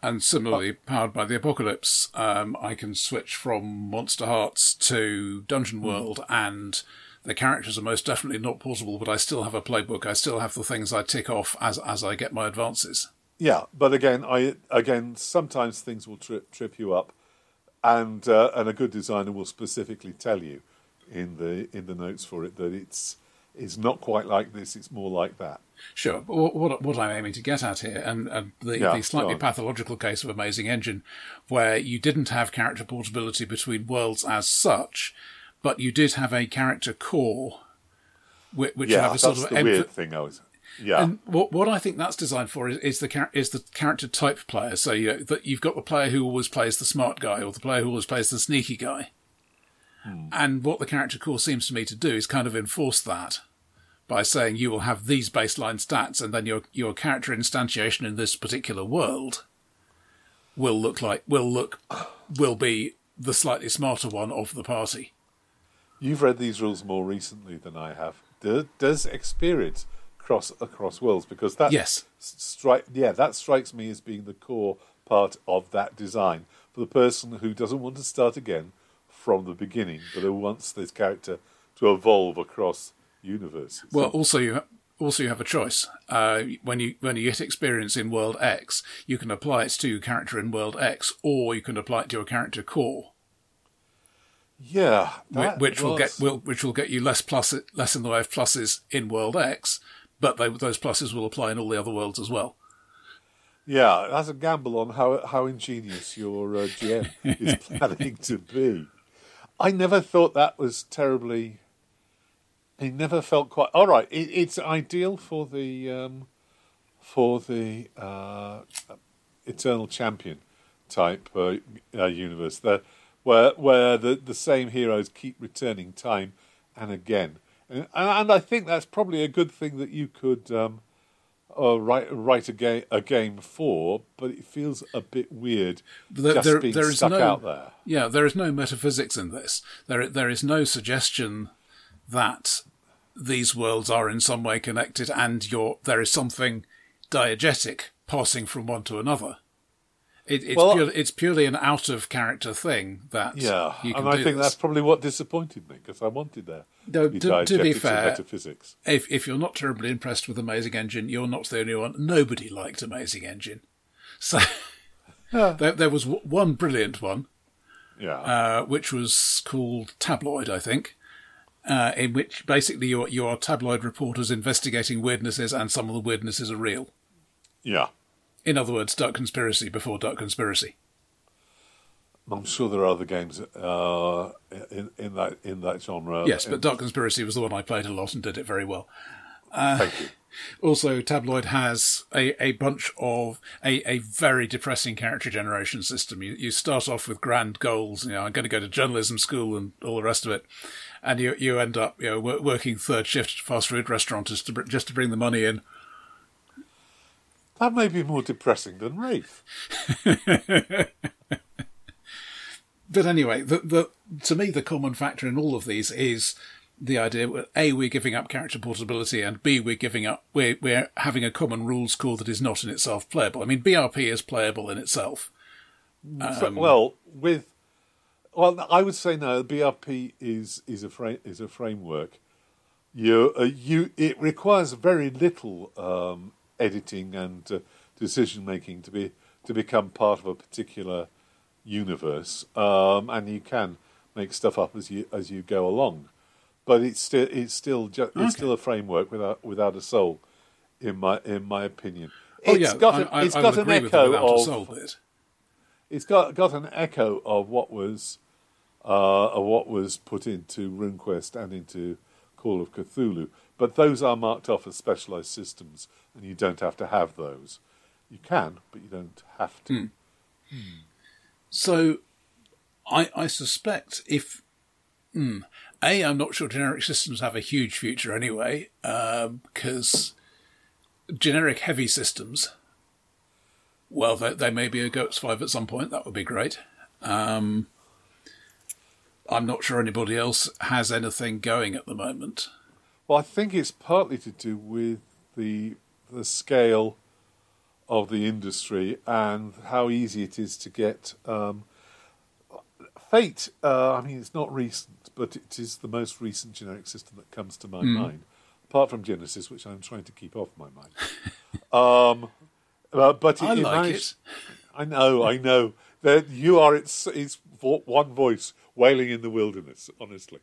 And similarly, powered by the apocalypse, um, I can switch from Monsterhearts to Dungeon hmm. World, mm. and the characters are most definitely not portable. But I still have a playbook. I still have the things I tick off as as I get my advances. Yeah, but again, I again sometimes things will trip trip you up, and uh, and a good designer will specifically tell you in the in the notes for it that it's it's not quite like this. It's more like that. Sure. But what, what I'm aiming to get at here, and, and the, yeah, the slightly pathological case of Amazing Engine, where you didn't have character portability between worlds as such, but you did have a character core, which, which yeah, have a sort of the emph- weird thing. I was. Yeah. And what what I think that's designed for is, is the char- is the character type player. So you know, that you've got the player who always plays the smart guy, or the player who always plays the sneaky guy. Hmm. And what the character core seems to me to do is kind of enforce that by saying you will have these baseline stats and then your your character instantiation in this particular world will look like will look will be the slightly smarter one of the party. You've read these rules more recently than I have. Does experience cross across worlds? Because that yes, strike yeah that strikes me as being the core part of that design for the person who doesn't want to start again from the beginning, but who wants this character to evolve across universe. Well, also you also you have a choice. Uh, when you when you get experience in World X, you can apply it to your character in World X, or you can apply it to your character core. Yeah, which, which will get will, which will get you less plus less in the way of pluses in World X, but they, those pluses will apply in all the other worlds as well. Yeah, that's a gamble on how how ingenious your uh, GM is planning to be. I never thought that was terribly he never felt quite all right. It, it's ideal for the um, for the uh, eternal champion type uh, uh, universe, there, where where the, the same heroes keep returning time and again, and, and I think that's probably a good thing that you could um, uh, write write a game a game for, but it feels a bit weird there, just there, being there stuck no, out there. Yeah, there is no metaphysics in this. There there is no suggestion that these worlds are in some way connected and you there is something diegetic passing from one to another. It, it's, well, pure, it's purely an out of character thing that yeah, and I think this. that's probably what disappointed me because I wanted there no, to, to, be fair, metaphysics. If if you're not terribly impressed with Amazing Engine, you're not the only one. Nobody liked Amazing Engine, so yeah. there, there was one brilliant one, yeah, uh, which was called Tabloid, I think, uh, in which basically you are, you are tabloid reporters investigating weirdnesses, and some of the weirdnesses are real. Yeah. In other words, Dark Conspiracy before Dark Conspiracy. I'm sure there are other games uh, in, in that in that genre. Yes, but Dark Conspiracy was the one I played a lot and did it very well. Uh, Thank you. Also, Tabloid has a, a bunch of a, a very depressing character generation system. You, you start off with grand goals, you know, I'm going to go to journalism school and all the rest of it and you you end up you know working third shift at fast food restaurant just to just to bring the money in. That may be more depressing than Wraith. but anyway, the, the to me the common factor in all of these is the idea that a we're giving up character portability and b we're giving up we're we're having a common rules core that is not in itself playable. I mean, BRP is playable in itself. Um, well, with well, I would say no. BRP is is a fra- is a framework. You uh, you it requires very little um, editing and uh, decision making to be to become part of a particular universe, um, and you can make stuff up as you as you go along. but it's still it's still ju- it's still a framework without without a soul, in my in my opinion. Oh It's yeah, got I, an, it's I got an agree with the echo of soul it's got got an echo of what was uh, of what was put into RuneQuest and into Call of Cthulhu, but those are marked off as specialized systems, and you don't have to have those. You can, but you don't have to. So, I, I suspect if hmm, a, I'm not sure generic systems have a huge future anyway, because generic heavy systems, well, they, they may be a GURPS 5 at some point. That would be great. Um, I'm not sure anybody else has anything going at the moment. Well, I think it's partly to do with the the scale of the industry and how easy it is to get. Um, Fate, uh, I mean, it's not recent, but it is the most recent generic system that comes to my mind, apart from Genesys, which I'm trying to keep off my mind. um, uh, but it, I like managed- it. I know, I know. That you are its, its one voice wailing in the wilderness. Honestly,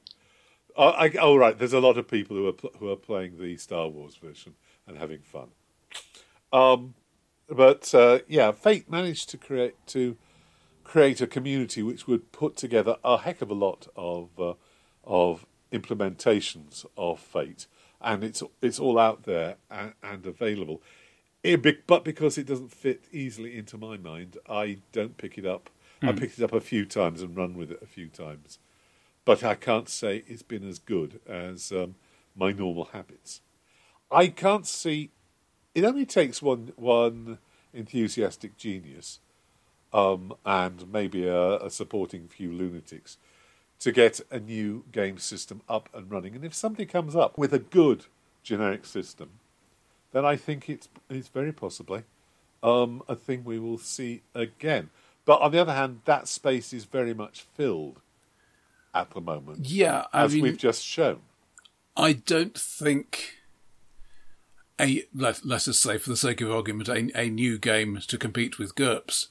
uh, I, oh right, there's a lot of people who are who are playing the Star Wars version and having fun. Um, but uh, yeah, Fate managed to create to create a community which would put together a heck of a lot of uh, of implementations of Fate, and it's it's all out there and, and available. It but because it doesn't fit easily into my mind, I don't pick it up. I picked it up a few times and run with it a few times, but I can't say it's been as good as um, my normal habits. I can't see. It only takes one one enthusiastic genius, um, and maybe a, a supporting few lunatics, to get a new game system up and running. And if somebody comes up with a good generic system, then I think it's it's very possibly um, a thing we will see again. But on the other hand, that space is very much filled at the moment, Yeah, I as mean, we've just shown. I don't think a let, us say, for the sake of argument, a, a new game to compete with GURPS,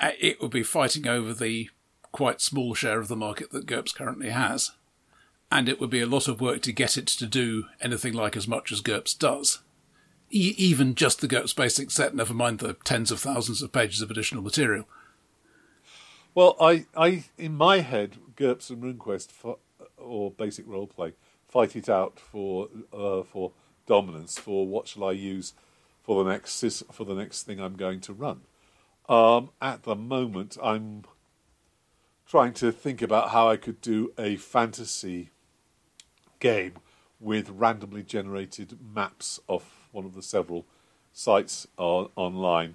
uh, it would be fighting over the quite small share of the market that GURPS currently has, and it would be a lot of work to get it to do anything like as much as GURPS does. E- even just the GURPS basic set, never mind the tens of thousands of pages of additional material. Well, I, I, in my head, GURPS and RuneQuest for, or basic roleplay fight it out for uh, for dominance. For what shall I use for the next for the next thing I'm going to run? Um, at the moment, I'm trying to think about how I could do a fantasy game with randomly generated maps of one of the several sites on, online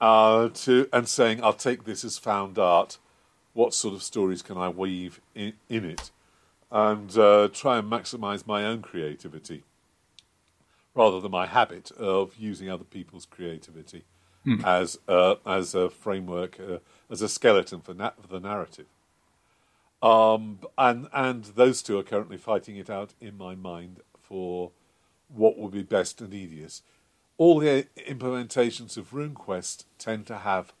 uh, to and saying I'll take this as found art. What sort of stories can I weave in, in it, and uh, try and maximise my own creativity rather than my habit of using other people's creativity as uh, as a framework, uh, as a skeleton for, na- for the narrative. Um, and and those two are currently fighting it out in my mind for what would be best and easiest. All the implementations of RuneQuest tend to have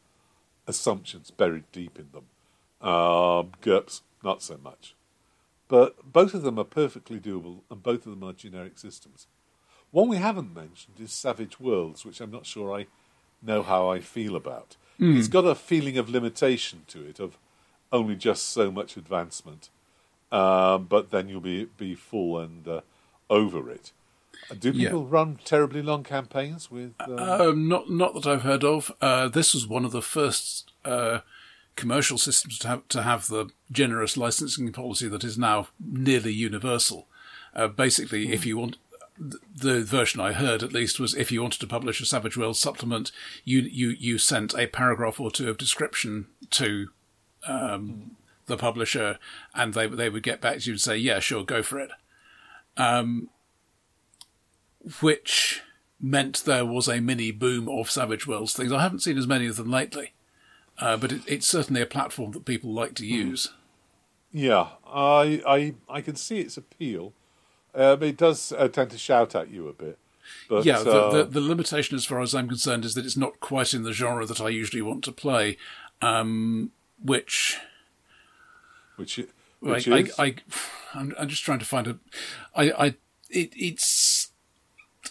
assumptions buried deep in them. Um, GURPS, not so much. But both of them are perfectly doable, and both of them are generic systems. One we haven't mentioned is Savage Worlds, which I'm not sure I know how I feel about. It's got a feeling of limitation to it, of only just so much advancement, um, but then you'll be be full and uh, over it. Do Yeah. people run terribly long campaigns with? Uh, Um, not not that I've heard of. Uh, this was one of the first uh, commercial systems to have to have the generous licensing policy that is now nearly universal. Uh, basically, if you want. th- The version I heard, at least, was if you wanted to publish a Savage World supplement, you you you sent a paragraph or two of description to um, the publisher, and they they would get back to you and say, "Yeah, sure, go for it." Um, which meant there was a mini boom of Savage Worlds things. I haven't seen as many of them lately, uh, but it, it's certainly a platform that people like to use. yeah, I I I can see its appeal. Um, it does uh, tend to shout at you a bit. But, yeah, the, uh, the, the limitation, as far as I'm concerned, is that it's not quite in the genre that I usually want to play, um, which which i- I, which I, is I, I'm, I'm just trying to find a. I, I, it, it's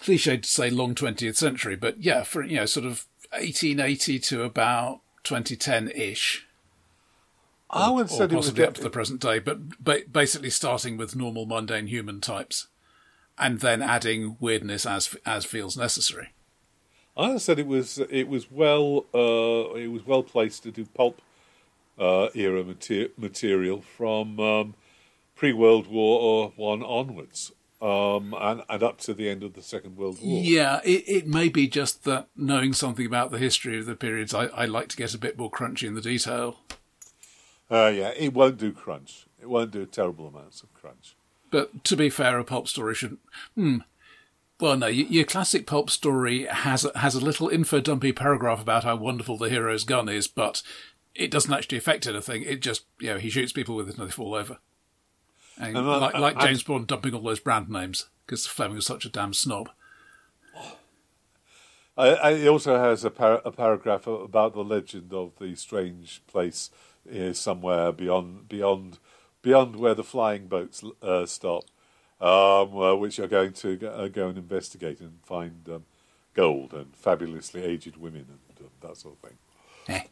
cliche to say long 20th century, but yeah, for you know, sort of 1880 to about 2010 ish. I would say was possibly up to the present day, but ba- basically starting with normal mundane human types, and then adding weirdness as as feels necessary. I said it was it was well uh, it was well placed to do pulp uh, era mater- material from um, pre World War One onwards, um, and and up to the end of the Second World War. Yeah, it, it may be just that knowing something about the history of the periods, I, I like to get a bit more crunchy in the detail. Uh, yeah, it won't do crunch. It won't do terrible amounts of crunch. But to be fair, a pulp story shouldn't. Hmm. Well, no, your, your classic pulp story has a, has a little info dumpy paragraph about how wonderful the hero's gun is, but it doesn't actually affect anything. It just, you know, he shoots people with it and they fall over. And And I- like, I- like I- James Bond dumping all those brand names because Fleming was such a damn snob. I, I, it also has a, par- a paragraph about the legend of the strange place uh, somewhere beyond beyond beyond where the flying boats uh, stop, um, uh, which are going to go, uh, go and investigate and find um, gold and fabulously aged women and uh, that sort of thing. Eh.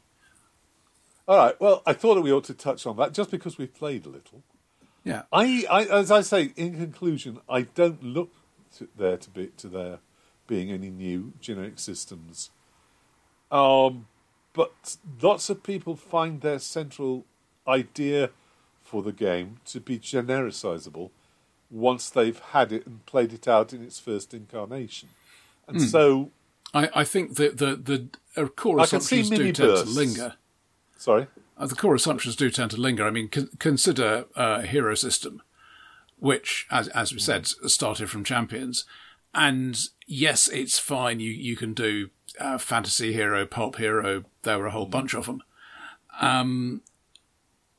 All right. Well, I thought that we ought to touch on that just because we played a little. Yeah. I, I, as I say, in conclusion, I don't look to there to be to there being any new generic systems. Um, but lots of people find their central idea for the game to be genericizable once they've had it and played it out in its first incarnation, and so I, I think that the, the core I can see assumptions do tend bursts. to linger. sorry. Uh, the core assumptions do tend to linger. I mean, con- consider uh, Hero System, which, as as we said, started from Champions, and yes, it's fine. You you can do uh, fantasy hero, pulp hero. There were a whole bunch of them, um,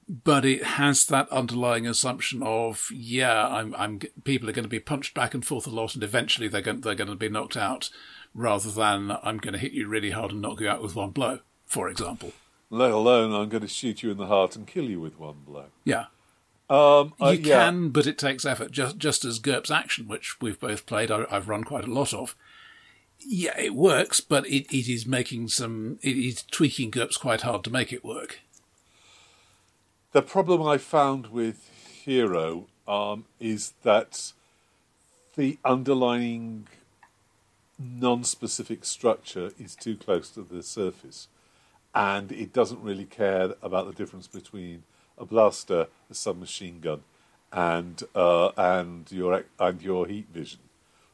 but it has that underlying assumption of yeah, I'm I'm people are going to be punched back and forth a lot, and eventually they're going they're going to be knocked out, rather than I'm going to hit you really hard and knock you out with one blow, for example. Let alone I'm going to shoot you in the heart and kill you with one blow. Yeah. Um, You uh, yeah. can, but it takes effort. Just just as GURPS Action, which we've both played, I, I've run quite a lot of. Yeah, it works, but it, it is making some. It is tweaking GURPS quite hard to make it work. The problem I found with Hero um, is that the underlying non-specific structure is too close to the surface, and it doesn't really care about the difference between a blaster, a submachine gun, and uh, and your and your heat vision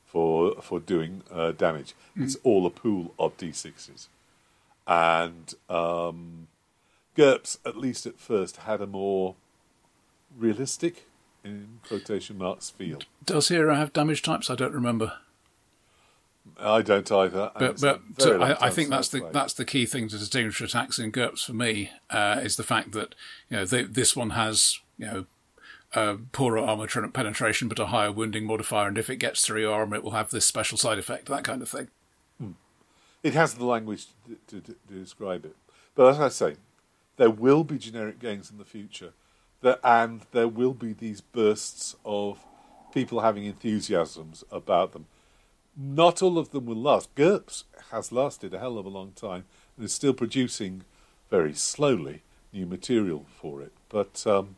for for doing uh, damage. It's all a pool of d6s, and um, GURPS, at least at first, had a more realistic, in quotation marks, feel. Does Hero have damage types? I don't remember. I don't either. But but so I, I think that's the played. that's the key thing to distinguish attacks in GURPS for me uh, is the fact that you know they, this one has you know uh, poorer armor penetration but a higher wounding modifier, and if it gets through your armor, it will have this special side effect, that kind of thing. It has the language to, to, to describe it. But as I say, there will be generic games in the future, that, and there will be these bursts of people having enthusiasms about them. Not all of them will last. GURPS has lasted a hell of a long time and is still producing very slowly new material for it. But um,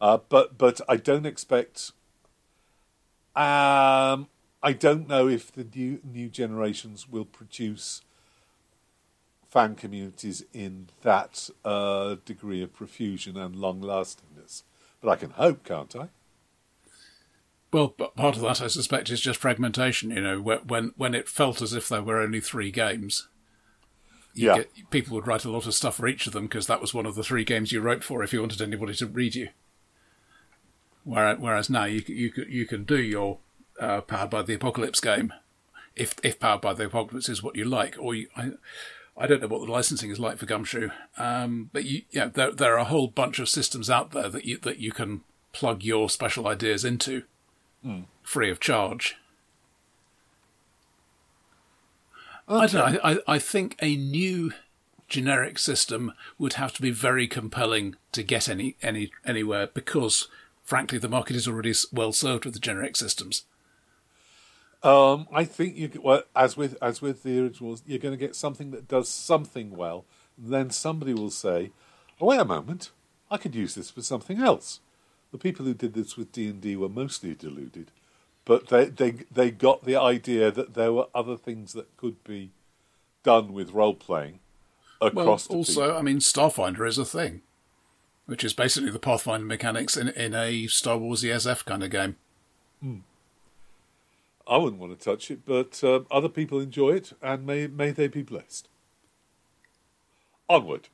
uh, but but I don't expect. Um, I don't know if the new new generations will produce fan communities in that uh, degree of profusion and long lastingness. But I can hope, can't I? Well, but part of that, I suspect, is just fragmentation. You know, when when it felt as if there were only three games, you Yeah. get, people would write a lot of stuff for each of them because that was one of the three games you wrote for if you wanted anybody to read you. Whereas, whereas now you you you can do your uh, Powered by the Apocalypse game, if if Powered by the Apocalypse is what you like, or you, I I don't know what the licensing is like for Gumshoe, um, but you yeah there there are a whole bunch of systems out there that you that you can plug your special ideas into free of charge. I don't know. I I think a new generic system would have to be very compelling to get any any anywhere because frankly, the market is already well served with the generic systems. Um, I think you well, as with as with the originals, you're going to get something that does something well. Then somebody will say, "Oh, wait a moment, I could use this for something else." The people who did this with D and D were mostly deluded, but they, they they got the idea that there were other things that could be done with role playing across. The. Well, also, people. I mean, Starfinder is a thing, which is basically the Pathfinder mechanics in in a Star Wars ESF kind of game. Hmm. I wouldn't want to touch it, but uh, other people enjoy it, and may may they be blessed. Onward.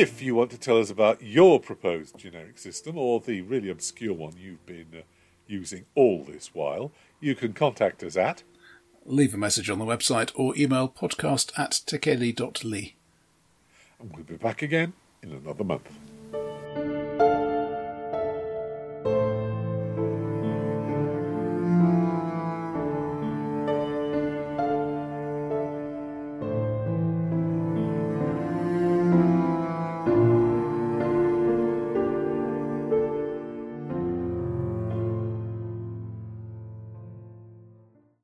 If you want to tell us about your proposed generic system or the really obscure one you've been uh, using all this while, you can contact us at leave a message on the website or email podcast at tekeli.ly. And we'll be back again in another month.